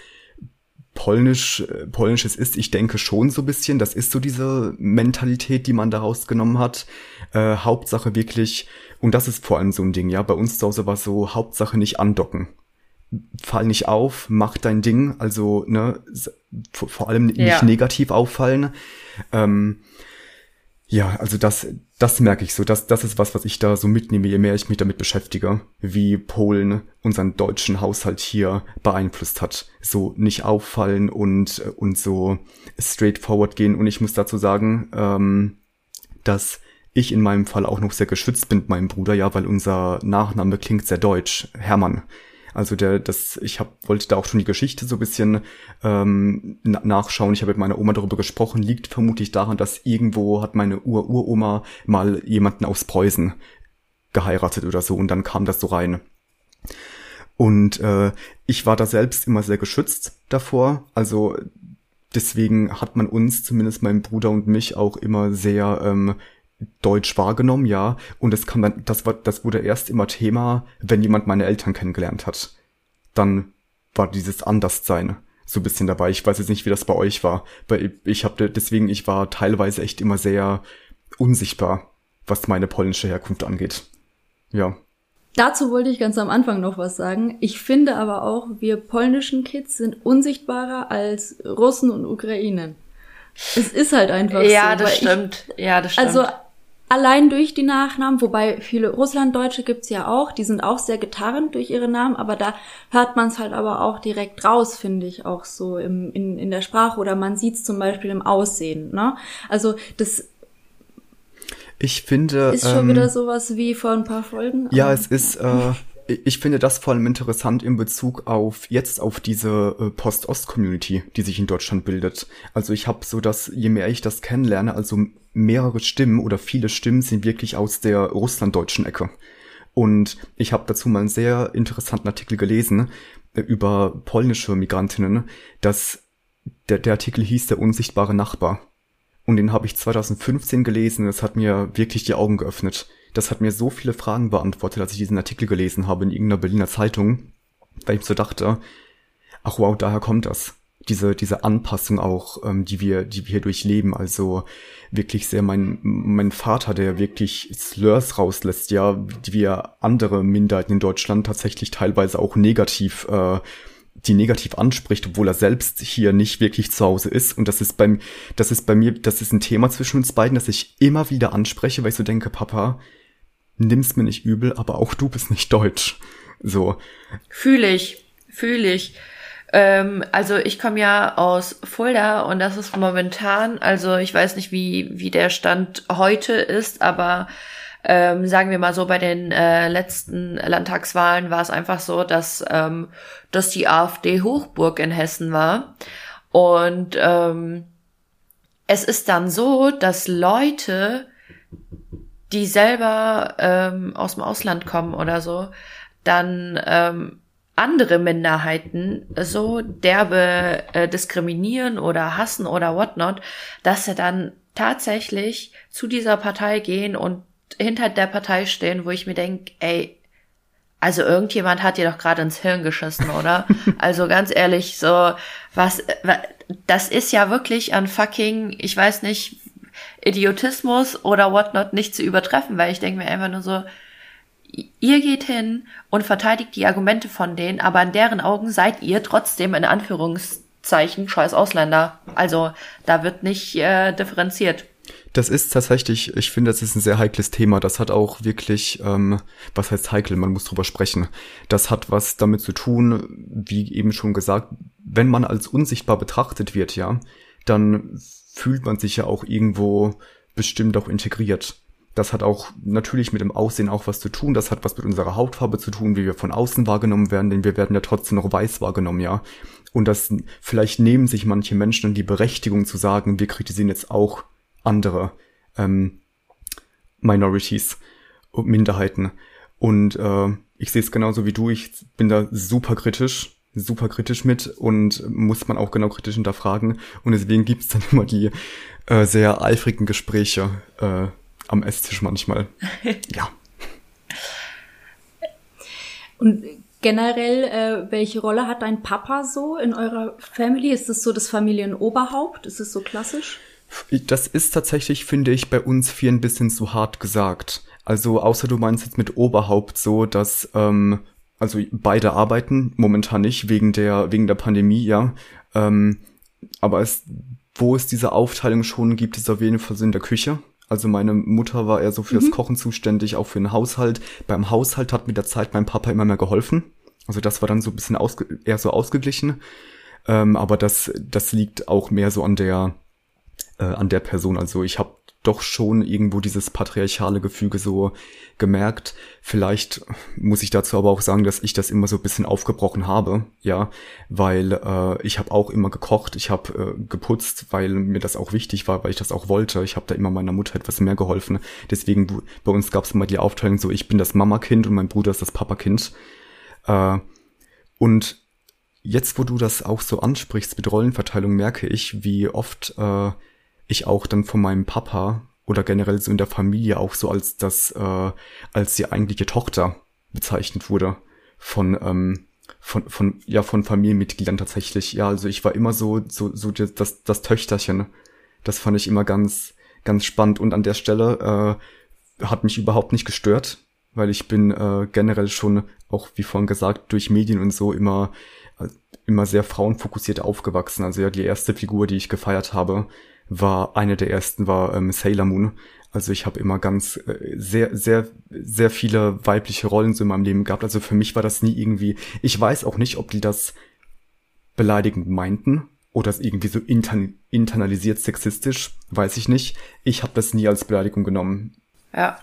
polnisch, äh, polnisches ist. Ich denke schon so bisschen. Das ist so diese Mentalität, die man daraus genommen hat. Äh, Hauptsache wirklich, und das ist vor allem so ein Ding, ja. Bei uns zu Hause war so Hauptsache nicht andocken. Fall nicht auf, mach dein Ding, also ne, vor allem nicht ja. negativ auffallen. Ähm, Ja, also das, das merke ich so. Das, das ist was, was ich da so mitnehme, je mehr ich mich damit beschäftige, wie Polen unseren deutschen Haushalt hier beeinflusst hat. So nicht auffallen und, und so straightforward gehen. Und ich muss dazu sagen, ähm, dass ich in meinem Fall auch noch sehr geschützt bin mit meinem Bruder, ja, weil unser Nachname klingt sehr deutsch. Hermann. Also der, das, ich hab, wollte da auch schon die Geschichte so ein bisschen ähm, nachschauen. Ich habe mit meiner Oma darüber gesprochen. Liegt vermutlich daran, dass irgendwo hat meine Ur-Uroma mal jemanden aus Preußen geheiratet oder so und dann kam das so rein. Und äh, ich war da selbst immer sehr geschützt davor. Also deswegen hat man uns, zumindest meinen Bruder und mich, auch immer sehr ähm, Deutsch wahrgenommen, ja. Und es kam dann, das war, das wurde erst immer Thema, wenn jemand meine Eltern kennengelernt hat. Dann war dieses Anderssein so ein bisschen dabei. Ich weiß jetzt nicht, wie das bei euch war, weil ich habe deswegen, ich war teilweise echt immer sehr unsichtbar, was meine polnische Herkunft angeht. Ja. Dazu wollte ich ganz am Anfang noch was sagen. Ich finde aber auch, wir polnischen Kids sind unsichtbarer als Russen und Ukrainen. Es ist halt einfach ja, so. Das stimmt. Ich, ja, das stimmt. Also allein durch die Nachnamen, wobei viele Russlanddeutsche gibt's ja auch, die sind auch sehr getarnt durch ihre Namen, aber da hört man es halt aber auch direkt raus, finde ich, auch so im, in, in der Sprache oder man sieht's zum Beispiel im Aussehen. Ne? Also das ich finde. Ist schon ähm, wieder sowas wie vor ein paar Folgen. Ja, es ist. Äh, ich finde das vor allem interessant in Bezug auf jetzt auf diese äh, Post-Ost-Community, die sich in Deutschland bildet. Also ich habe so, dass je mehr ich das kennenlerne, also mehrere Stimmen oder viele Stimmen sind wirklich aus der russlanddeutschen Ecke. Und ich habe dazu mal einen sehr interessanten Artikel gelesen äh, über polnische Migrantinnen, dass der, der Artikel hieß der unsichtbare Nachbar. Und den habe ich 2015 gelesen. Das hat mir wirklich die Augen geöffnet das hat mir so viele Fragen beantwortet, als ich diesen Artikel gelesen habe in irgendeiner Berliner Zeitung, weil ich so dachte, ach wow, daher kommt das. Diese, diese Anpassung auch, ähm, die wir, die wir hier durchleben. Also wirklich sehr mein, mein Vater, der wirklich Slurs rauslässt, ja, die wir andere Minderheiten in Deutschland tatsächlich teilweise auch negativ äh, die negativ anspricht, obwohl er selbst hier nicht wirklich zu Hause ist. Und das ist beim, das ist bei mir, das ist ein Thema zwischen uns beiden, das ich immer wieder anspreche, weil ich so denke, Papa, nimm's mir nicht übel, aber auch du bist nicht deutsch. So. Fühle ich, fühle ich. Ähm, also ich komme ja aus Fulda und das ist momentan, also ich weiß nicht, wie, wie der Stand heute ist, aber ähm, sagen wir mal so, bei den äh, letzten Landtagswahlen war es einfach so, dass, ähm, dass die AfD Hochburg in Hessen war. Und ähm, es ist dann so, dass Leute die selber ähm, aus dem Ausland kommen oder so, dann ähm, andere Minderheiten so derbe äh, diskriminieren oder hassen oder whatnot, dass sie dann tatsächlich zu dieser Partei gehen und hinter der Partei stehen, wo ich mir denke, ey, also irgendjemand hat dir doch gerade ins Hirn geschissen, oder? also ganz ehrlich, so was, das ist ja wirklich an fucking, ich weiß nicht, Idiotismus oder whatnot nicht zu übertreffen, weil ich denke mir einfach nur so, ihr geht hin und verteidigt die Argumente von denen, aber in deren Augen seid ihr trotzdem in Anführungszeichen scheiß Ausländer. Also da wird nicht äh, differenziert. Das ist tatsächlich, ich finde, das ist ein sehr heikles Thema. Das hat auch wirklich, ähm, was heißt heikel, man muss drüber sprechen. Das hat was damit zu tun, wie eben schon gesagt, wenn man als unsichtbar betrachtet wird, ja, dann fühlt man sich ja auch irgendwo bestimmt auch integriert. Das hat auch natürlich mit dem Aussehen auch was zu tun. Das hat was mit unserer Hautfarbe zu tun, wie wir von außen wahrgenommen werden, denn wir werden ja trotzdem noch weiß wahrgenommen, ja. Und das vielleicht nehmen sich manche Menschen die Berechtigung zu sagen, wir kritisieren jetzt auch andere ähm, Minorities und Minderheiten. Und äh, ich sehe es genauso wie du. Ich bin da super kritisch super kritisch mit und muss man auch genau kritisch hinterfragen. Und deswegen gibt es dann immer die äh, sehr eifrigen Gespräche äh, am Esstisch manchmal. ja. Und generell, äh, welche Rolle hat dein Papa so in eurer Family? Ist es so das Familienoberhaupt? Ist es so klassisch? Das ist tatsächlich, finde ich, bei uns viel ein bisschen zu hart gesagt. Also außer du meinst jetzt mit Oberhaupt so, dass ähm, also beide arbeiten, momentan nicht, wegen der, wegen der Pandemie, ja. Ähm, aber es, wo es diese Aufteilung schon gibt, ist auf jeden Fall so in der Küche. Also meine Mutter war eher so fürs mhm. Kochen zuständig, auch für den Haushalt. Beim Haushalt hat mit der Zeit mein Papa immer mehr geholfen. Also das war dann so ein bisschen ausge eher so ausgeglichen. Ähm, aber das, das liegt auch mehr so an der, äh, an der Person. Also ich habe doch schon irgendwo dieses patriarchale Gefüge so gemerkt. Vielleicht muss ich dazu aber auch sagen, dass ich das immer so ein bisschen aufgebrochen habe, ja, weil äh, ich habe auch immer gekocht, ich habe äh, geputzt, weil mir das auch wichtig war, weil ich das auch wollte. Ich habe da immer meiner Mutter etwas mehr geholfen. Deswegen bei uns gab es immer die Aufteilung so, ich bin das Mama-Kind und mein Bruder ist das Papa-Kind. Äh, und jetzt, wo du das auch so ansprichst mit Rollenverteilung, merke ich, wie oft äh, ich auch dann von meinem Papa oder generell so in der Familie auch so als das, äh, als die eigentliche Tochter bezeichnet wurde von, ähm, von, von, ja, von Familienmitgliedern tatsächlich. Ja, also ich war immer so, so, so das, das Töchterchen. Das fand ich immer ganz, ganz spannend und an der Stelle äh, hat mich überhaupt nicht gestört, weil ich bin äh, generell schon, auch wie vorhin gesagt, durch Medien und so immer, äh, immer sehr frauenfokussiert aufgewachsen. Also ja, die erste Figur, die ich gefeiert habe, war eine der ersten war ähm, Sailor Moon. Also ich habe immer ganz äh, sehr sehr sehr viele weibliche Rollen so in meinem Leben gehabt. Also für mich war das nie irgendwie. Ich weiß auch nicht, ob die das beleidigend meinten oder es irgendwie so intern, internalisiert sexistisch, weiß ich nicht. Ich habe das nie als Beleidigung genommen. Ja,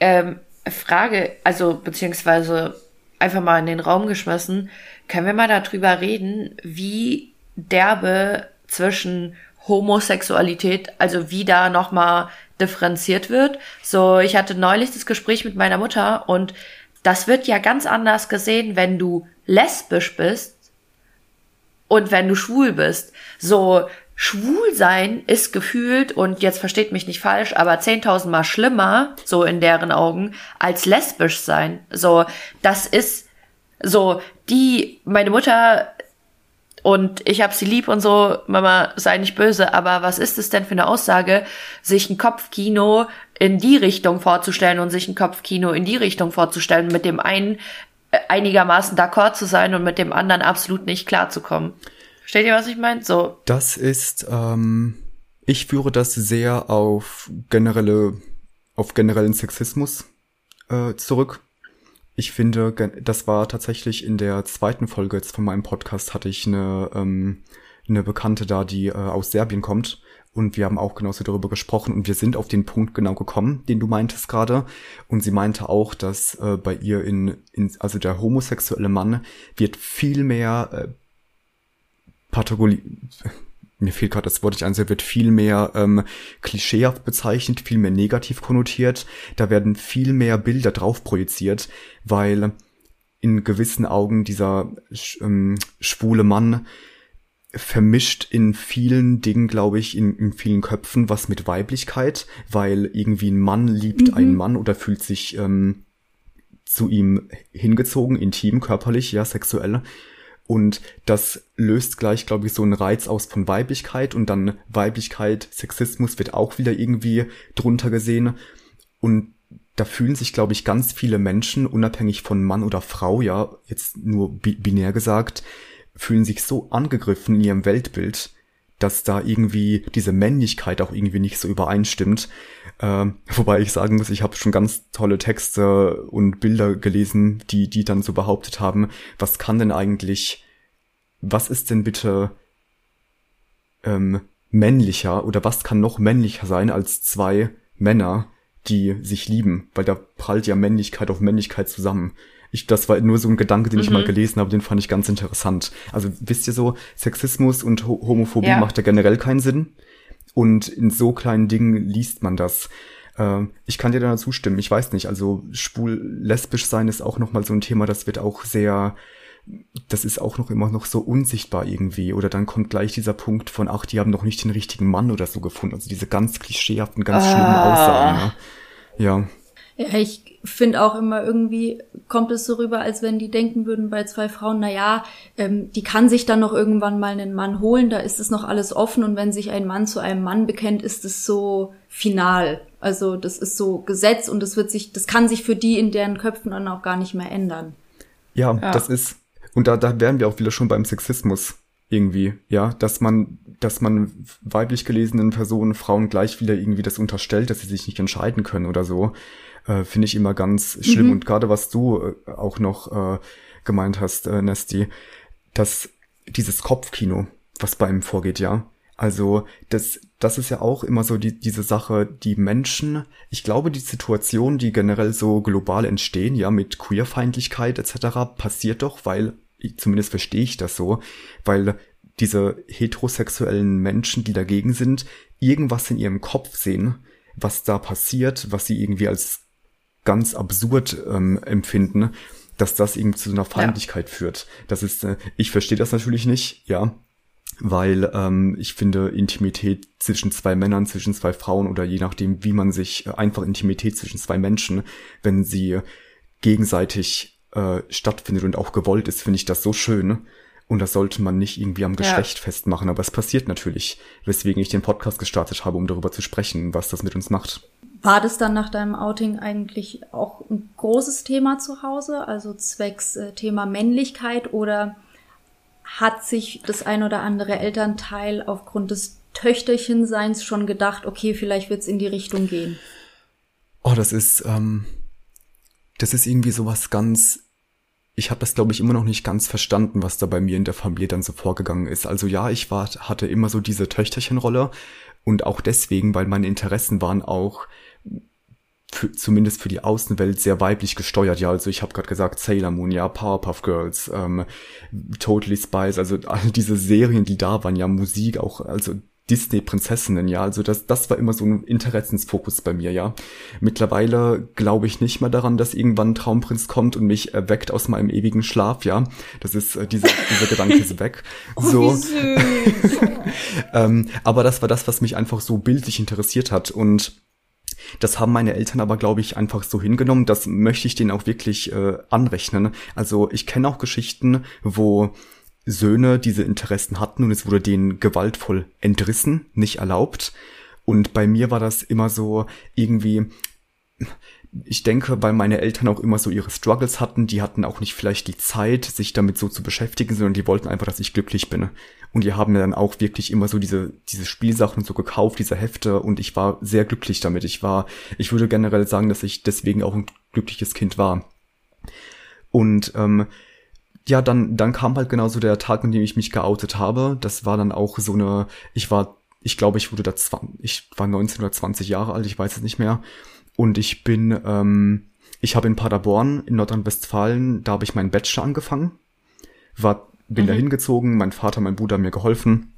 ähm, Frage, also beziehungsweise einfach mal in den Raum geschmissen. Können wir mal darüber reden, wie derbe zwischen Homosexualität, also wie da nochmal differenziert wird. So, ich hatte neulich das Gespräch mit meiner Mutter und das wird ja ganz anders gesehen, wenn du lesbisch bist und wenn du schwul bist. So, schwul sein ist gefühlt, und jetzt versteht mich nicht falsch, aber 10.000 Mal schlimmer, so in deren Augen, als lesbisch sein. So, das ist so, die, meine Mutter und ich hab sie lieb und so, Mama, sei nicht böse, aber was ist es denn für eine Aussage, sich ein Kopfkino in die Richtung vorzustellen und sich ein Kopfkino in die Richtung vorzustellen, mit dem einen äh, einigermaßen d'accord zu sein und mit dem anderen absolut nicht klarzukommen. Versteht ihr, was ich meine? So. Das ist, ähm, ich führe das sehr auf generelle, auf generellen Sexismus äh, zurück. Ich finde, das war tatsächlich in der zweiten Folge jetzt von meinem Podcast hatte ich eine, ähm, eine Bekannte da, die äh, aus Serbien kommt. Und wir haben auch genauso darüber gesprochen und wir sind auf den Punkt genau gekommen, den du meintest gerade. Und sie meinte auch, dass äh, bei ihr in, in, also der homosexuelle Mann wird viel mehr äh, mir fehlt gerade das Wort, ich ansehe, wird viel mehr ähm, klischeehaft bezeichnet, viel mehr negativ konnotiert. Da werden viel mehr Bilder drauf projiziert, weil in gewissen Augen dieser ähm, schwule Mann vermischt in vielen Dingen, glaube ich, in, in vielen Köpfen was mit Weiblichkeit, weil irgendwie ein Mann liebt mhm. einen Mann oder fühlt sich ähm, zu ihm hingezogen, intim, körperlich, ja, sexuell. Und das löst gleich, glaube ich, so einen Reiz aus von Weiblichkeit und dann Weiblichkeit, Sexismus wird auch wieder irgendwie drunter gesehen. Und da fühlen sich, glaube ich, ganz viele Menschen, unabhängig von Mann oder Frau, ja, jetzt nur binär gesagt, fühlen sich so angegriffen in ihrem Weltbild, dass da irgendwie diese Männlichkeit auch irgendwie nicht so übereinstimmt. Ähm, wobei ich sagen muss, ich habe schon ganz tolle Texte und Bilder gelesen, die die dann so behauptet haben, was kann denn eigentlich, was ist denn bitte ähm, männlicher oder was kann noch männlicher sein als zwei Männer, die sich lieben, weil da prallt ja Männlichkeit auf Männlichkeit zusammen. Ich, das war nur so ein Gedanke, den mhm. ich mal mhm. gelesen habe, den fand ich ganz interessant. Also wisst ihr so, Sexismus und Homophobie ja. macht ja generell keinen Sinn. Und in so kleinen Dingen liest man das. Äh, ich kann dir da zustimmen. Ich weiß nicht, also schwul, lesbisch sein ist auch nochmal so ein Thema, das wird auch sehr, das ist auch noch immer noch so unsichtbar irgendwie. Oder dann kommt gleich dieser Punkt von, ach, die haben noch nicht den richtigen Mann oder so gefunden. Also diese ganz klischeehaften, ganz ah. schlimmen Aussagen. Ne? Ja. Ja, ich finde auch immer irgendwie kommt es so rüber, als wenn die denken würden bei zwei Frauen, na ja, ähm, die kann sich dann noch irgendwann mal einen Mann holen, da ist es noch alles offen und wenn sich ein Mann zu einem Mann bekennt, ist es so final. Also das ist so Gesetz und das wird sich, das kann sich für die in deren Köpfen dann auch gar nicht mehr ändern. Ja, ja. das ist, und da, da wären wir auch wieder schon beim Sexismus. irgendwie, ja, dass man, dass man weiblich gelesenen Personen, Frauen gleich wieder irgendwie das unterstellt, dass sie sich nicht entscheiden können oder so, äh, finde ich immer ganz schlimm. Mhm. Und gerade was du äh, auch noch äh, gemeint hast, äh, Nesty, dass dieses Kopfkino, was bei ihm vorgeht, ja, also das, das ist ja auch immer so die, diese Sache, die Menschen, ich glaube, die Situation, die generell so global entstehen, ja, mit Queerfeindlichkeit etc., passiert doch, weil, zumindest verstehe ich das so, weil diese heterosexuellen Menschen, die dagegen sind, irgendwas in ihrem Kopf sehen, was da passiert, was sie irgendwie als ganz absurd ähm, empfinden, dass das irgendwie zu einer Feindlichkeit ja. führt. Das ist, äh, ich verstehe das natürlich nicht, ja, weil ähm, ich finde Intimität zwischen zwei Männern, zwischen zwei Frauen oder je nachdem, wie man sich äh, einfach Intimität zwischen zwei Menschen, wenn sie gegenseitig äh, stattfindet und auch gewollt ist, finde ich das so schön. Und das sollte man nicht irgendwie am Geschlecht ja. festmachen, aber es passiert natürlich, weswegen ich den Podcast gestartet habe, um darüber zu sprechen, was das mit uns macht. War das dann nach deinem Outing eigentlich auch ein großes Thema zu Hause, also zwecks äh, Thema Männlichkeit oder hat sich das ein oder andere Elternteil aufgrund des Töchterchenseins schon gedacht, okay, vielleicht wird's in die Richtung gehen? Oh, das ist, ähm, das ist irgendwie sowas ganz. Ich habe das, glaube ich, immer noch nicht ganz verstanden, was da bei mir in der Familie dann so vorgegangen ist. Also ja, ich war, hatte immer so diese Töchterchenrolle und auch deswegen, weil meine Interessen waren auch für, zumindest für die Außenwelt sehr weiblich gesteuert. Ja, also ich habe gerade gesagt Sailor Moon, ja, Powerpuff Girls, ähm, Totally Spice, also all diese Serien, die da waren, ja, Musik auch, also Disney-Prinzessinnen, ja, also das, das war immer so ein Interessensfokus bei mir, ja. Mittlerweile glaube ich nicht mehr daran, dass irgendwann ein Traumprinz kommt und mich erweckt aus meinem ewigen Schlaf, ja. Das ist, äh, dieser, dieser Gedanke ist weg. Oh, so. ähm, aber das war das, was mich einfach so bildlich interessiert hat und das haben meine Eltern aber, glaube ich, einfach so hingenommen. Das möchte ich denen auch wirklich äh, anrechnen. Also ich kenne auch Geschichten, wo Söhne diese Interessen hatten und es wurde denen gewaltvoll entrissen, nicht erlaubt. Und bei mir war das immer so irgendwie, ich denke, weil meine Eltern auch immer so ihre Struggles hatten, die hatten auch nicht vielleicht die Zeit, sich damit so zu beschäftigen, sondern die wollten einfach, dass ich glücklich bin. Und die haben mir dann auch wirklich immer so diese, diese Spielsachen so gekauft, diese Hefte, und ich war sehr glücklich damit. Ich war, ich würde generell sagen, dass ich deswegen auch ein glückliches Kind war. Und ähm, ja, dann, dann kam halt genauso der Tag, an dem ich mich geoutet habe. Das war dann auch so eine, ich war, ich glaube, ich wurde da, ich war 19 oder 20 Jahre alt, ich weiß es nicht mehr. Und ich bin, ähm, ich habe in Paderborn in Nordrhein-Westfalen, da habe ich meinen Bachelor angefangen, war, bin mhm. da hingezogen, mein Vater, mein Bruder haben mir geholfen,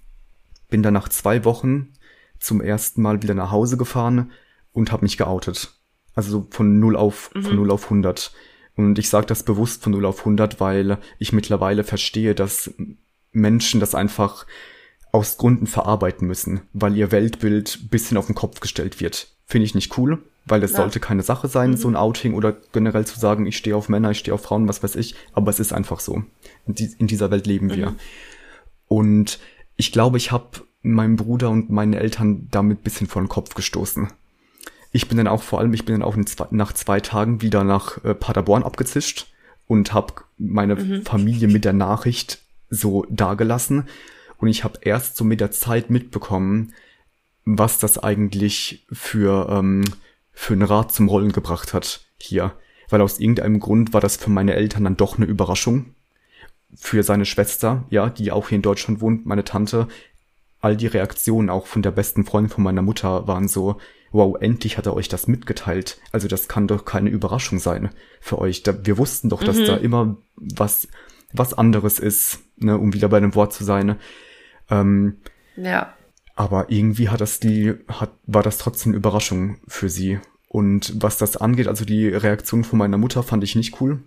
bin dann nach zwei Wochen zum ersten Mal wieder nach Hause gefahren und habe mich geoutet. Also von 0 auf, mhm. von 0 auf 100. Und ich sage das bewusst von 0 auf 100, weil ich mittlerweile verstehe, dass Menschen das einfach aus Gründen verarbeiten müssen, weil ihr Weltbild bisschen auf den Kopf gestellt wird. Finde ich nicht cool, weil es ja. sollte keine Sache sein, mhm. so ein Outing oder generell zu sagen, ich stehe auf Männer, ich stehe auf Frauen, was weiß ich, aber es ist einfach so. In, die, in dieser Welt leben wir. Mhm. Und ich glaube, ich habe meinem Bruder und meinen Eltern damit bisschen vor den Kopf gestoßen. Ich bin dann auch vor allem, ich bin dann auch nach zwei Tagen wieder nach äh, Paderborn abgezischt und habe meine mhm. Familie mit der Nachricht so dagelassen. Und ich habe erst so mit der Zeit mitbekommen, was das eigentlich für ähm, für einen Rat zum Rollen gebracht hat hier. Weil aus irgendeinem Grund war das für meine Eltern dann doch eine Überraschung. Für seine Schwester, ja, die auch hier in Deutschland wohnt, meine Tante, all die Reaktionen auch von der besten Freundin von meiner Mutter waren so, wow, endlich hat er euch das mitgeteilt. Also das kann doch keine Überraschung sein für euch. Da, wir wussten doch, dass mhm. da immer was, was anderes ist, ne, um wieder bei dem Wort zu sein. Ähm, ja. Aber irgendwie hat das die, hat, war das trotzdem eine Überraschung für sie. Und was das angeht, also die Reaktion von meiner Mutter fand ich nicht cool.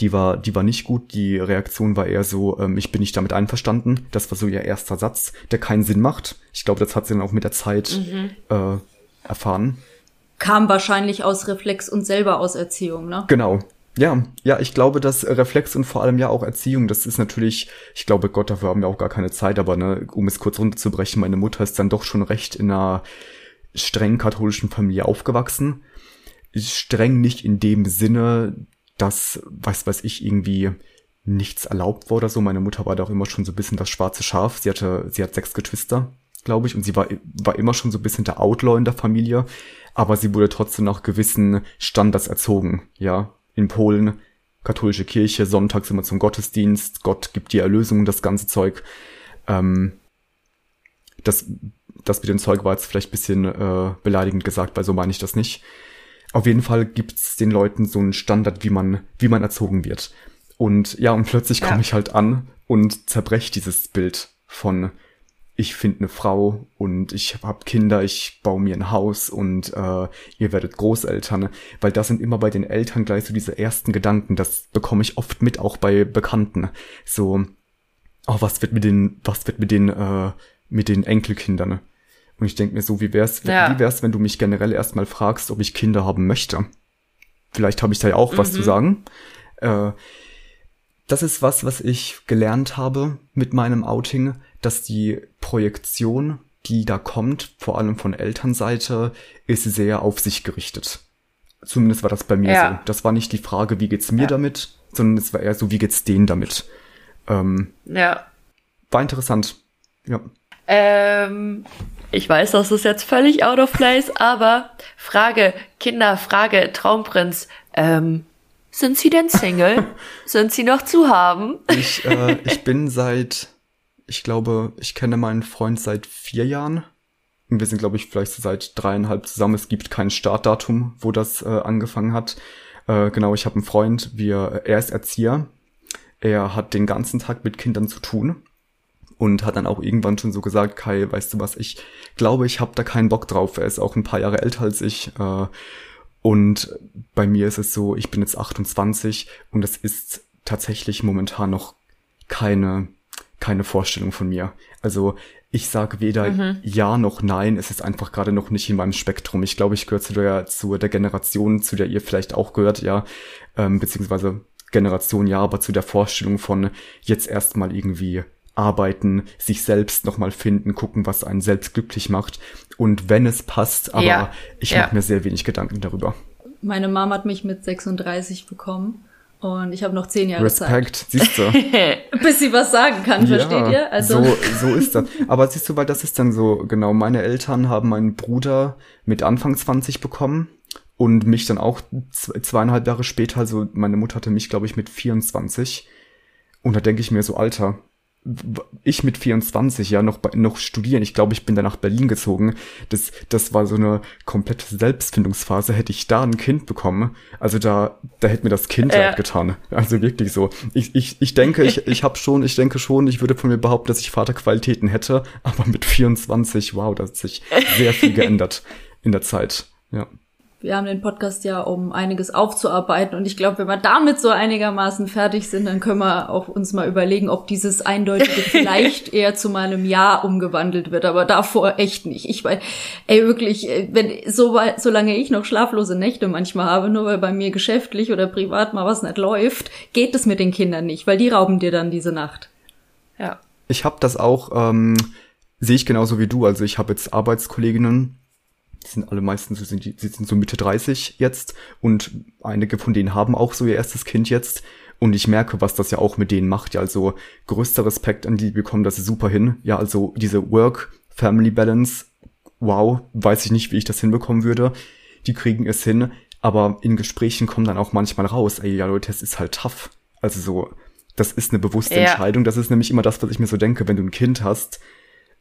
Die war, die war nicht gut. Die Reaktion war eher so, ähm, ich bin nicht damit einverstanden. Das war so ihr erster Satz, der keinen Sinn macht. Ich glaube, das hat sie dann auch mit der Zeit mhm. äh, erfahren. Kam wahrscheinlich aus Reflex und selber aus Erziehung, ne? Genau, ja, ja, ich glaube, dass Reflex und vor allem ja auch Erziehung, das ist natürlich, ich glaube, Gott, dafür haben wir auch gar keine Zeit, aber ne, um es kurz runterzubrechen, meine Mutter ist dann doch schon recht in einer streng katholischen Familie aufgewachsen. Streng nicht in dem Sinne, dass, was weiß ich, irgendwie nichts erlaubt war oder so. Meine Mutter war da auch immer schon so ein bisschen das schwarze Schaf. Sie hatte, sie hat sechs Geschwister, glaube ich, und sie war, war immer schon so ein bisschen der Outlaw in der Familie, aber sie wurde trotzdem nach gewissen Standards erzogen, ja. In Polen, katholische Kirche, sonntags immer zum Gottesdienst, Gott gibt die Erlösung, das ganze Zeug. Ähm, das, das mit dem Zeug war jetzt vielleicht bisschen äh, beleidigend gesagt, weil so meine ich das nicht. Auf jeden Fall gibt's den Leuten so einen Standard, wie man, wie man erzogen wird. Und ja, und plötzlich ja. komme ich halt an und zerbreche dieses Bild von ich finde eine Frau und ich habe Kinder, ich baue mir ein Haus und äh, ihr werdet Großeltern, weil das sind immer bei den Eltern gleich so diese ersten Gedanken, das bekomme ich oft mit, auch bei Bekannten. So, oh, was wird mit den, was wird mit den, äh, mit den Enkelkindern? Und ich denke mir so, wie wär's, ja. wie wär's, wenn du mich generell erstmal fragst, ob ich Kinder haben möchte? Vielleicht habe ich da ja auch mhm. was zu mhm. sagen. Äh, das ist was, was ich gelernt habe mit meinem Outing, dass die Projektion, die da kommt, vor allem von Elternseite, ist sehr auf sich gerichtet. Zumindest war das bei mir ja. so. Das war nicht die Frage, wie geht's mir ja. damit, sondern es war eher so, wie geht's denen damit. Ähm, ja. War interessant. Ja. Ähm, ich weiß, das ist jetzt völlig out of place, aber Frage, Kinder, Frage, Traumprinz. Ähm, sind Sie denn Single? Sind Sie noch zu haben? Ich, äh, ich bin seit, ich glaube, ich kenne meinen Freund seit vier Jahren. Und wir sind, glaube ich, vielleicht seit dreieinhalb zusammen. Es gibt kein Startdatum, wo das äh, angefangen hat. Äh, genau, ich habe einen Freund, wir, er ist Erzieher. Er hat den ganzen Tag mit Kindern zu tun und hat dann auch irgendwann schon so gesagt, Kai, weißt du was, ich glaube, ich habe da keinen Bock drauf. Er ist auch ein paar Jahre älter als ich. Äh, und bei mir ist es so, ich bin jetzt 28 und es ist tatsächlich momentan noch keine, keine Vorstellung von mir. Also ich sage weder mhm. ja noch nein, es ist einfach gerade noch nicht in meinem Spektrum. Ich glaube, ich gehöre zu der, zu der Generation, zu der ihr vielleicht auch gehört, ja, ähm, beziehungsweise Generation ja, aber zu der Vorstellung von jetzt erstmal irgendwie arbeiten, sich selbst nochmal finden, gucken, was einen selbst glücklich macht. Und wenn es passt, aber ja. ich ja. mache mir sehr wenig Gedanken darüber. Meine Mom hat mich mit 36 bekommen. Und ich habe noch zehn Jahre Respekt, Zeit. siehst du. Bis sie was sagen kann, ja, versteht ihr? Also so, so ist das. Aber siehst du, weil das ist dann so, genau, meine Eltern haben meinen Bruder mit Anfang 20 bekommen und mich dann auch zweieinhalb Jahre später, also meine Mutter hatte mich, glaube ich, mit 24. Und da denke ich mir so, Alter, ich mit 24 ja noch noch studieren. Ich glaube, ich bin dann nach Berlin gezogen. Das das war so eine komplette Selbstfindungsphase. Hätte ich da ein Kind bekommen, also da da hätte mir das Kind äh. getan. Also wirklich so. Ich ich ich denke, ich ich habe schon, ich denke schon, ich würde von mir behaupten, dass ich Vaterqualitäten hätte, aber mit 24, wow, da hat sich sehr viel geändert in der Zeit. Ja wir haben den Podcast ja, um einiges aufzuarbeiten. Und ich glaube, wenn wir damit so einigermaßen fertig sind, dann können wir auch uns mal überlegen, ob dieses Eindeutige vielleicht eher zu meinem Ja umgewandelt wird. Aber davor echt nicht. Ich weiß, ey, wirklich, äh, wenn, so, solange ich noch schlaflose Nächte manchmal habe, nur weil bei mir geschäftlich oder privat mal was nicht läuft, geht es mit den Kindern nicht, weil die rauben dir dann diese Nacht. Ja. Ich habe das auch, ähm, sehe ich genauso wie du. Also ich habe jetzt Arbeitskolleginnen, sind alle meistens, sie sind, sie sind so Mitte 30 jetzt und einige von denen haben auch so ihr erstes Kind jetzt. Und ich merke, was das ja auch mit denen macht. Ja, also größter Respekt an die, bekommen das super hin. Ja, also diese Work-Family-Balance, wow, weiß ich nicht, wie ich das hinbekommen würde. Die kriegen es hin, aber in Gesprächen kommen dann auch manchmal raus, ey, ja Leute, es ist halt tough. Also so, das ist eine bewusste ja. Entscheidung. Das ist nämlich immer das, was ich mir so denke, wenn du ein Kind hast,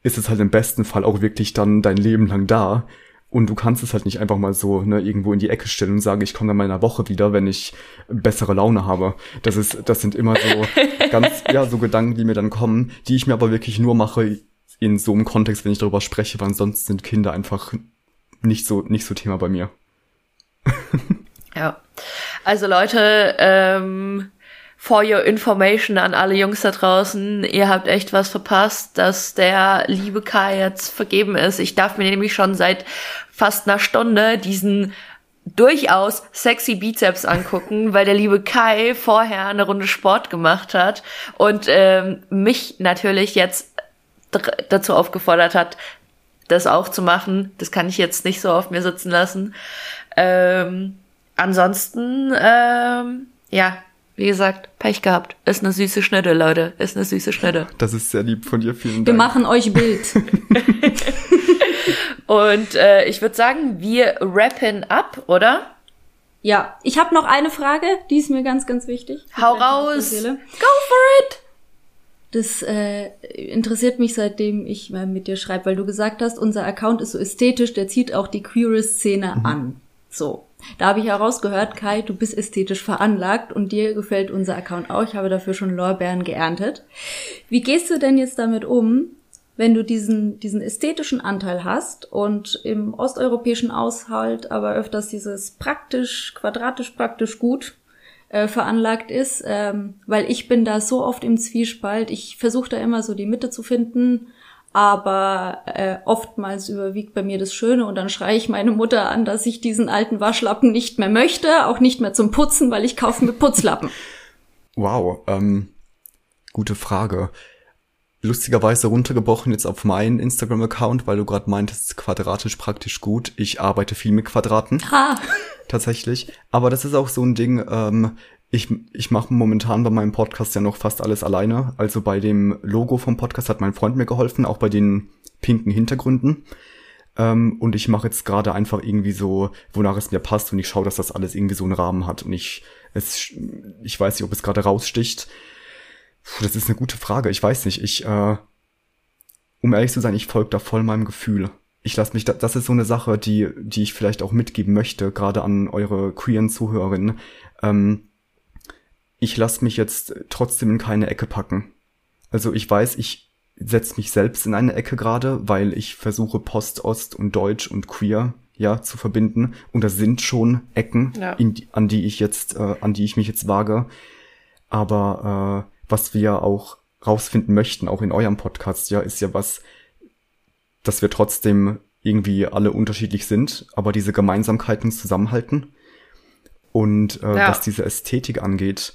ist es halt im besten Fall auch wirklich dann dein Leben lang da. Und du kannst es halt nicht einfach mal so ne, irgendwo in die Ecke stellen und sagen, ich komme dann mal in einer Woche wieder, wenn ich bessere Laune habe. Das ist, das sind immer so ganz, ja, so Gedanken, die mir dann kommen, die ich mir aber wirklich nur mache in so einem Kontext, wenn ich darüber spreche, weil sonst sind Kinder einfach nicht so, nicht so Thema bei mir. ja. Also Leute, ähm, for your information an alle Jungs da draußen, ihr habt echt was verpasst, dass der liebe Kai jetzt vergeben ist. Ich darf mir nämlich schon seit fast einer Stunde diesen durchaus sexy Bizeps angucken, weil der liebe Kai vorher eine Runde Sport gemacht hat und ähm, mich natürlich jetzt dazu aufgefordert hat, das auch zu machen. Das kann ich jetzt nicht so auf mir sitzen lassen. Ähm, ansonsten, ähm, ja, Wie gesagt, Pech gehabt. Ist eine süße Schnitte, Leute. Ist eine süße Schnitte. Das ist sehr lieb von dir, vielen Dank. Wir machen euch Bild. Und äh, ich würde sagen, wir rappen ab, oder? ja, ich habe noch eine Frage, die ist mir ganz, ganz wichtig. Hau raus. Go for it! Das äh, interessiert mich, seitdem ich mal mit dir schreibe, weil du gesagt hast, unser Account ist so ästhetisch, der zieht auch die queere Szene an. So. Da habe ich herausgehört, Kai, du bist ästhetisch veranlagt und dir gefällt unser Account auch. Ich habe dafür schon Lorbeeren geerntet. Wie gehst du denn jetzt damit um, wenn du diesen, diesen ästhetischen Anteil hast und im osteuropäischen Haushalt aber öfters dieses praktisch, quadratisch praktisch gut äh, veranlagt ist, ähm, weil ich bin da so oft im Zwiespalt. Ich versuche da immer so die Mitte zu finden, aber äh, oftmals überwiegt bei mir das Schöne und dann schreie ich meine Mutter an, dass ich diesen alten Waschlappen nicht mehr möchte, auch nicht mehr zum Putzen, weil ich kaufe mir Putzlappen. Wow, ähm, gute Frage. Lustigerweise runtergebrochen jetzt auf meinen Instagram-Account, weil du gerade meintest, quadratisch praktisch gut. Ich arbeite viel mit Quadraten. Ha! tatsächlich. Aber das ist auch so ein Ding, ähm, ich, ich mache momentan bei meinem Podcast ja noch fast alles alleine. Also bei dem Logo vom Podcast hat mein Freund mir geholfen, auch bei den pinken Hintergründen. Ähm, und ich mache jetzt gerade einfach irgendwie so, wonach es mir passt und ich schaue, dass das alles irgendwie so einen Rahmen hat. Und ich, es, ich weiß nicht, ob es gerade raussticht. Puh, das ist eine gute Frage. Ich weiß nicht. Ich, äh, um ehrlich zu sein, ich folge da voll meinem Gefühl. Ich lasse mich, da, das ist so eine Sache, die, die ich vielleicht auch mitgeben möchte, gerade an eure queeren Zuhörerinnen. Ähm, ich lasse mich jetzt trotzdem in keine Ecke packen. Also ich weiß, ich setze mich selbst in eine Ecke gerade, weil ich versuche Post, Ost und Deutsch und Queer ja zu verbinden. Und das sind schon Ecken, Ja. die, an die ich jetzt, äh, an die ich mich jetzt wage. Aber äh, was wir auch rausfinden möchten, auch in eurem Podcast, ja, ist ja was, dass wir trotzdem irgendwie alle unterschiedlich sind, aber diese Gemeinsamkeiten zusammenhalten. Und äh, Ja. was diese Ästhetik angeht,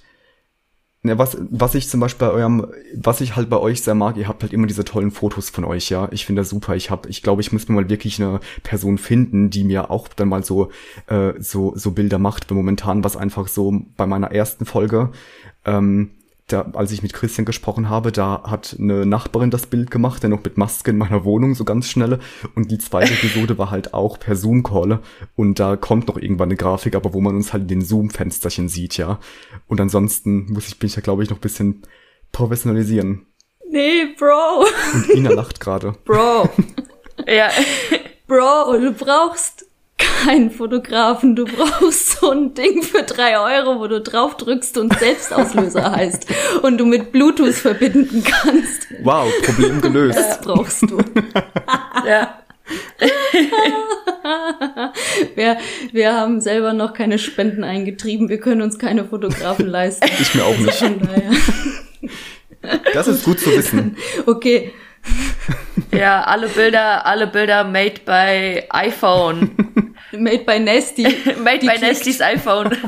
ne, was, was ich zum Beispiel bei eurem, was ich halt bei euch sehr mag, ihr habt halt immer diese tollen Fotos von euch, ja. Ich finde das super. Ich habe, ich glaube, ich muss mir mal wirklich eine Person finden, die mir auch dann mal so, äh, so, so Bilder macht. Weil momentan was einfach so bei meiner ersten Folge, ähm, da, als ich mit Christian gesprochen habe, da hat eine Nachbarin das Bild gemacht, der noch mit Maske in meiner Wohnung, so ganz schnell. Und die zweite Episode war halt auch per Zoom-Call. Und da kommt noch irgendwann eine Grafik, aber wo man uns halt in den Zoom-Fensterchen sieht, ja. Und ansonsten muss ich, bin ich da, glaube ich, noch ein bisschen professionalisieren. Nee, Bro. Und Ina lacht gerade. Bro. Ja. Bro, du brauchst keinen Fotografen. Du brauchst so ein Ding für drei Euro, wo du drauf drückst und Selbstauslöser heißt und du mit Bluetooth verbinden kannst. Wow, Problem gelöst. Das brauchst du. ja. Wir, wir haben selber noch keine Spenden eingetrieben. Wir können uns keine Fotografen leisten. Ich mir auch nicht. Von daher. Das ist gut zu wissen. Okay. Ja, alle Bilder, alle Bilder made by iPhone. Made by Nasty. made Die by klickt. Nestys iPhone.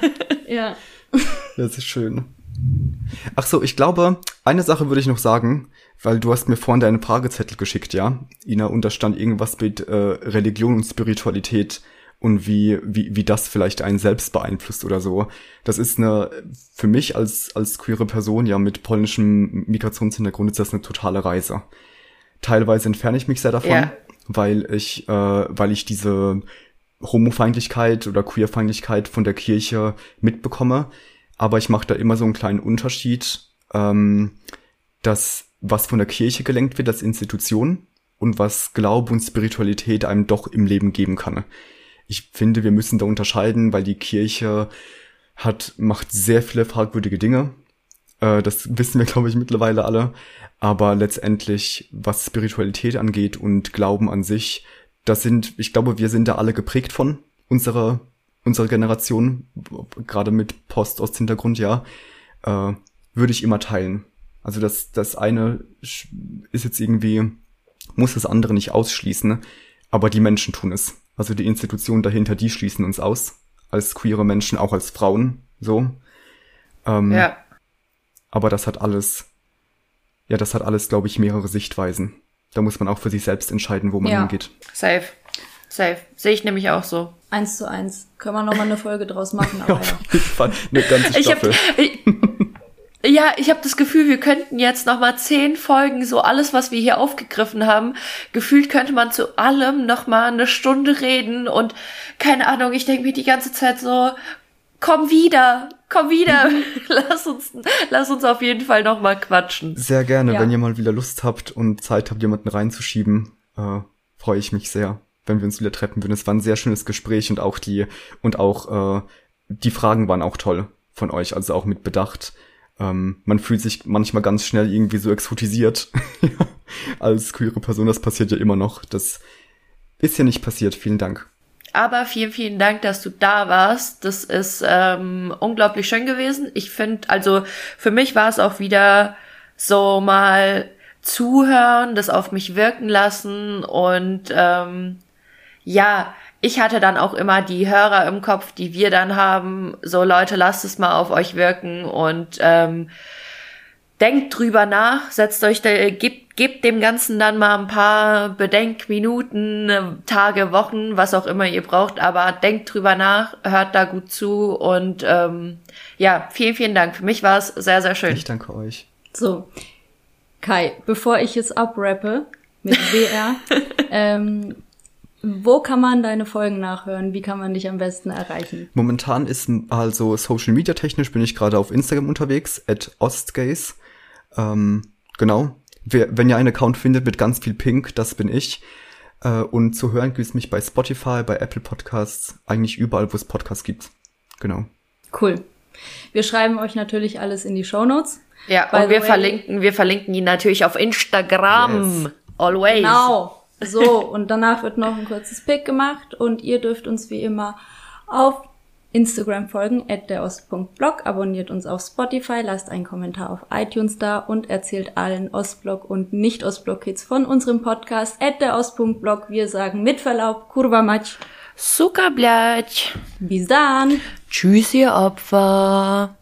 Ja. Das ist schön. Ach so, ich glaube, eine Sache würde ich noch sagen, weil du hast mir vorhin deinen Fragezettel geschickt, ja? Ina, und da stand irgendwas mit äh, Religion und Spiritualität und wie, wie, wie das vielleicht einen selbst beeinflusst oder so. Das ist eine, für mich als, als queere Person, ja, mit polnischem Migrationshintergrund ist das eine totale Reise. Teilweise entferne ich mich sehr davon, Ja. weil ich, äh, weil ich diese Homofeindlichkeit oder Queerfeindlichkeit von der Kirche mitbekomme. Aber ich mache da immer so einen kleinen Unterschied, ähm, dass was von der Kirche gelenkt wird als Institution und was Glaube und Spiritualität einem doch im Leben geben kann. Ich finde, wir müssen da unterscheiden, weil die Kirche hat, macht sehr viele fragwürdige Dinge. Äh, das wissen wir, glaube ich, mittlerweile alle. Aber letztendlich, was Spiritualität angeht und Glauben an sich, das sind, ich glaube, wir sind da alle geprägt von unserer, unserer Generation, gerade mit Post-Ost-Hintergrund, ja, äh, würde ich immer teilen. Also das, das eine ist jetzt irgendwie, muss das andere nicht ausschließen, aber die Menschen tun es. Also die Institutionen dahinter, die schließen uns aus. Als queere Menschen, auch als Frauen, so. Ähm, ja. Aber das hat alles, ja, das hat alles, glaube ich, mehrere Sichtweisen. Da muss man auch für sich selbst entscheiden, wo man Ja. hingeht. Safe. Safe. Sehe ich nämlich auch so. Eins zu eins. Können wir nochmal eine Folge draus machen, aber ja. Auf jeden Fall eine ganze Ich hab, Staffel. ich, ja, ich habe das Gefühl, wir könnten jetzt noch mal zehn Folgen, so alles, was wir hier aufgegriffen haben. Gefühlt könnte man zu allem noch mal eine Stunde reden und keine Ahnung. Ich denke mir die ganze Zeit so, komm wieder, komm wieder, lass uns, lass uns auf jeden Fall noch mal quatschen. Sehr gerne, Ja. wenn ihr mal wieder Lust habt und Zeit habt, jemanden reinzuschieben, äh, freue ich mich sehr, wenn wir uns wieder treffen würden. Es war ein sehr schönes Gespräch und auch die und auch äh, die Fragen waren auch toll von euch, also auch mit Bedacht. Ähm, man fühlt sich manchmal ganz schnell irgendwie so exotisiert als queere Person. Das passiert ja immer noch. Das ist ja nicht passiert. Vielen Dank. Aber vielen, vielen Dank, dass du da warst. Das ist ähm, unglaublich schön gewesen. Ich finde, also für mich war es auch wieder so mal zuhören, das auf mich wirken lassen und ähm, ja, ich hatte dann auch immer die Hörer im Kopf, die wir dann haben. So Leute, lasst es mal auf euch wirken und ähm, denkt drüber nach, setzt euch, da, gebt, gebt dem Ganzen dann mal ein paar Bedenkminuten, äh, Tage, Wochen, was auch immer ihr braucht, aber denkt drüber nach, hört da gut zu und ähm, ja, vielen, vielen Dank. Für mich war es sehr, sehr schön. Ich danke euch. So, Kai, bevor ich jetzt abrappe mit WR, ähm, wo kann man deine Folgen nachhören? Wie kann man dich am besten erreichen? Momentan ist also Social Media technisch bin ich gerade auf Instagram unterwegs, at Ostgays. Ähm, genau. Wer, wenn ihr einen Account findet mit ganz viel Pink, das bin ich. Äh, und zu hören gibt's mich bei Spotify, bei Apple Podcasts, eigentlich überall, wo es Podcasts gibt. Genau. Cool. Wir schreiben euch natürlich alles in die Shownotes. Ja, By und wir way- verlinken, wir verlinken ihn natürlich auf Instagram. Yes. Always. Genau. So, und danach wird noch ein kurzes Pick gemacht und ihr dürft uns wie immer auf Instagram folgen at derost.blog, abonniert uns auf Spotify, lasst einen Kommentar auf iTunes da und erzählt allen Ostblock und Nicht-Ostblock-Kids von unserem Podcast at derost.blog. Wir sagen mit Verlaub, Kurva Matsch. Suka Bis dann. Tschüss, ihr Opfer.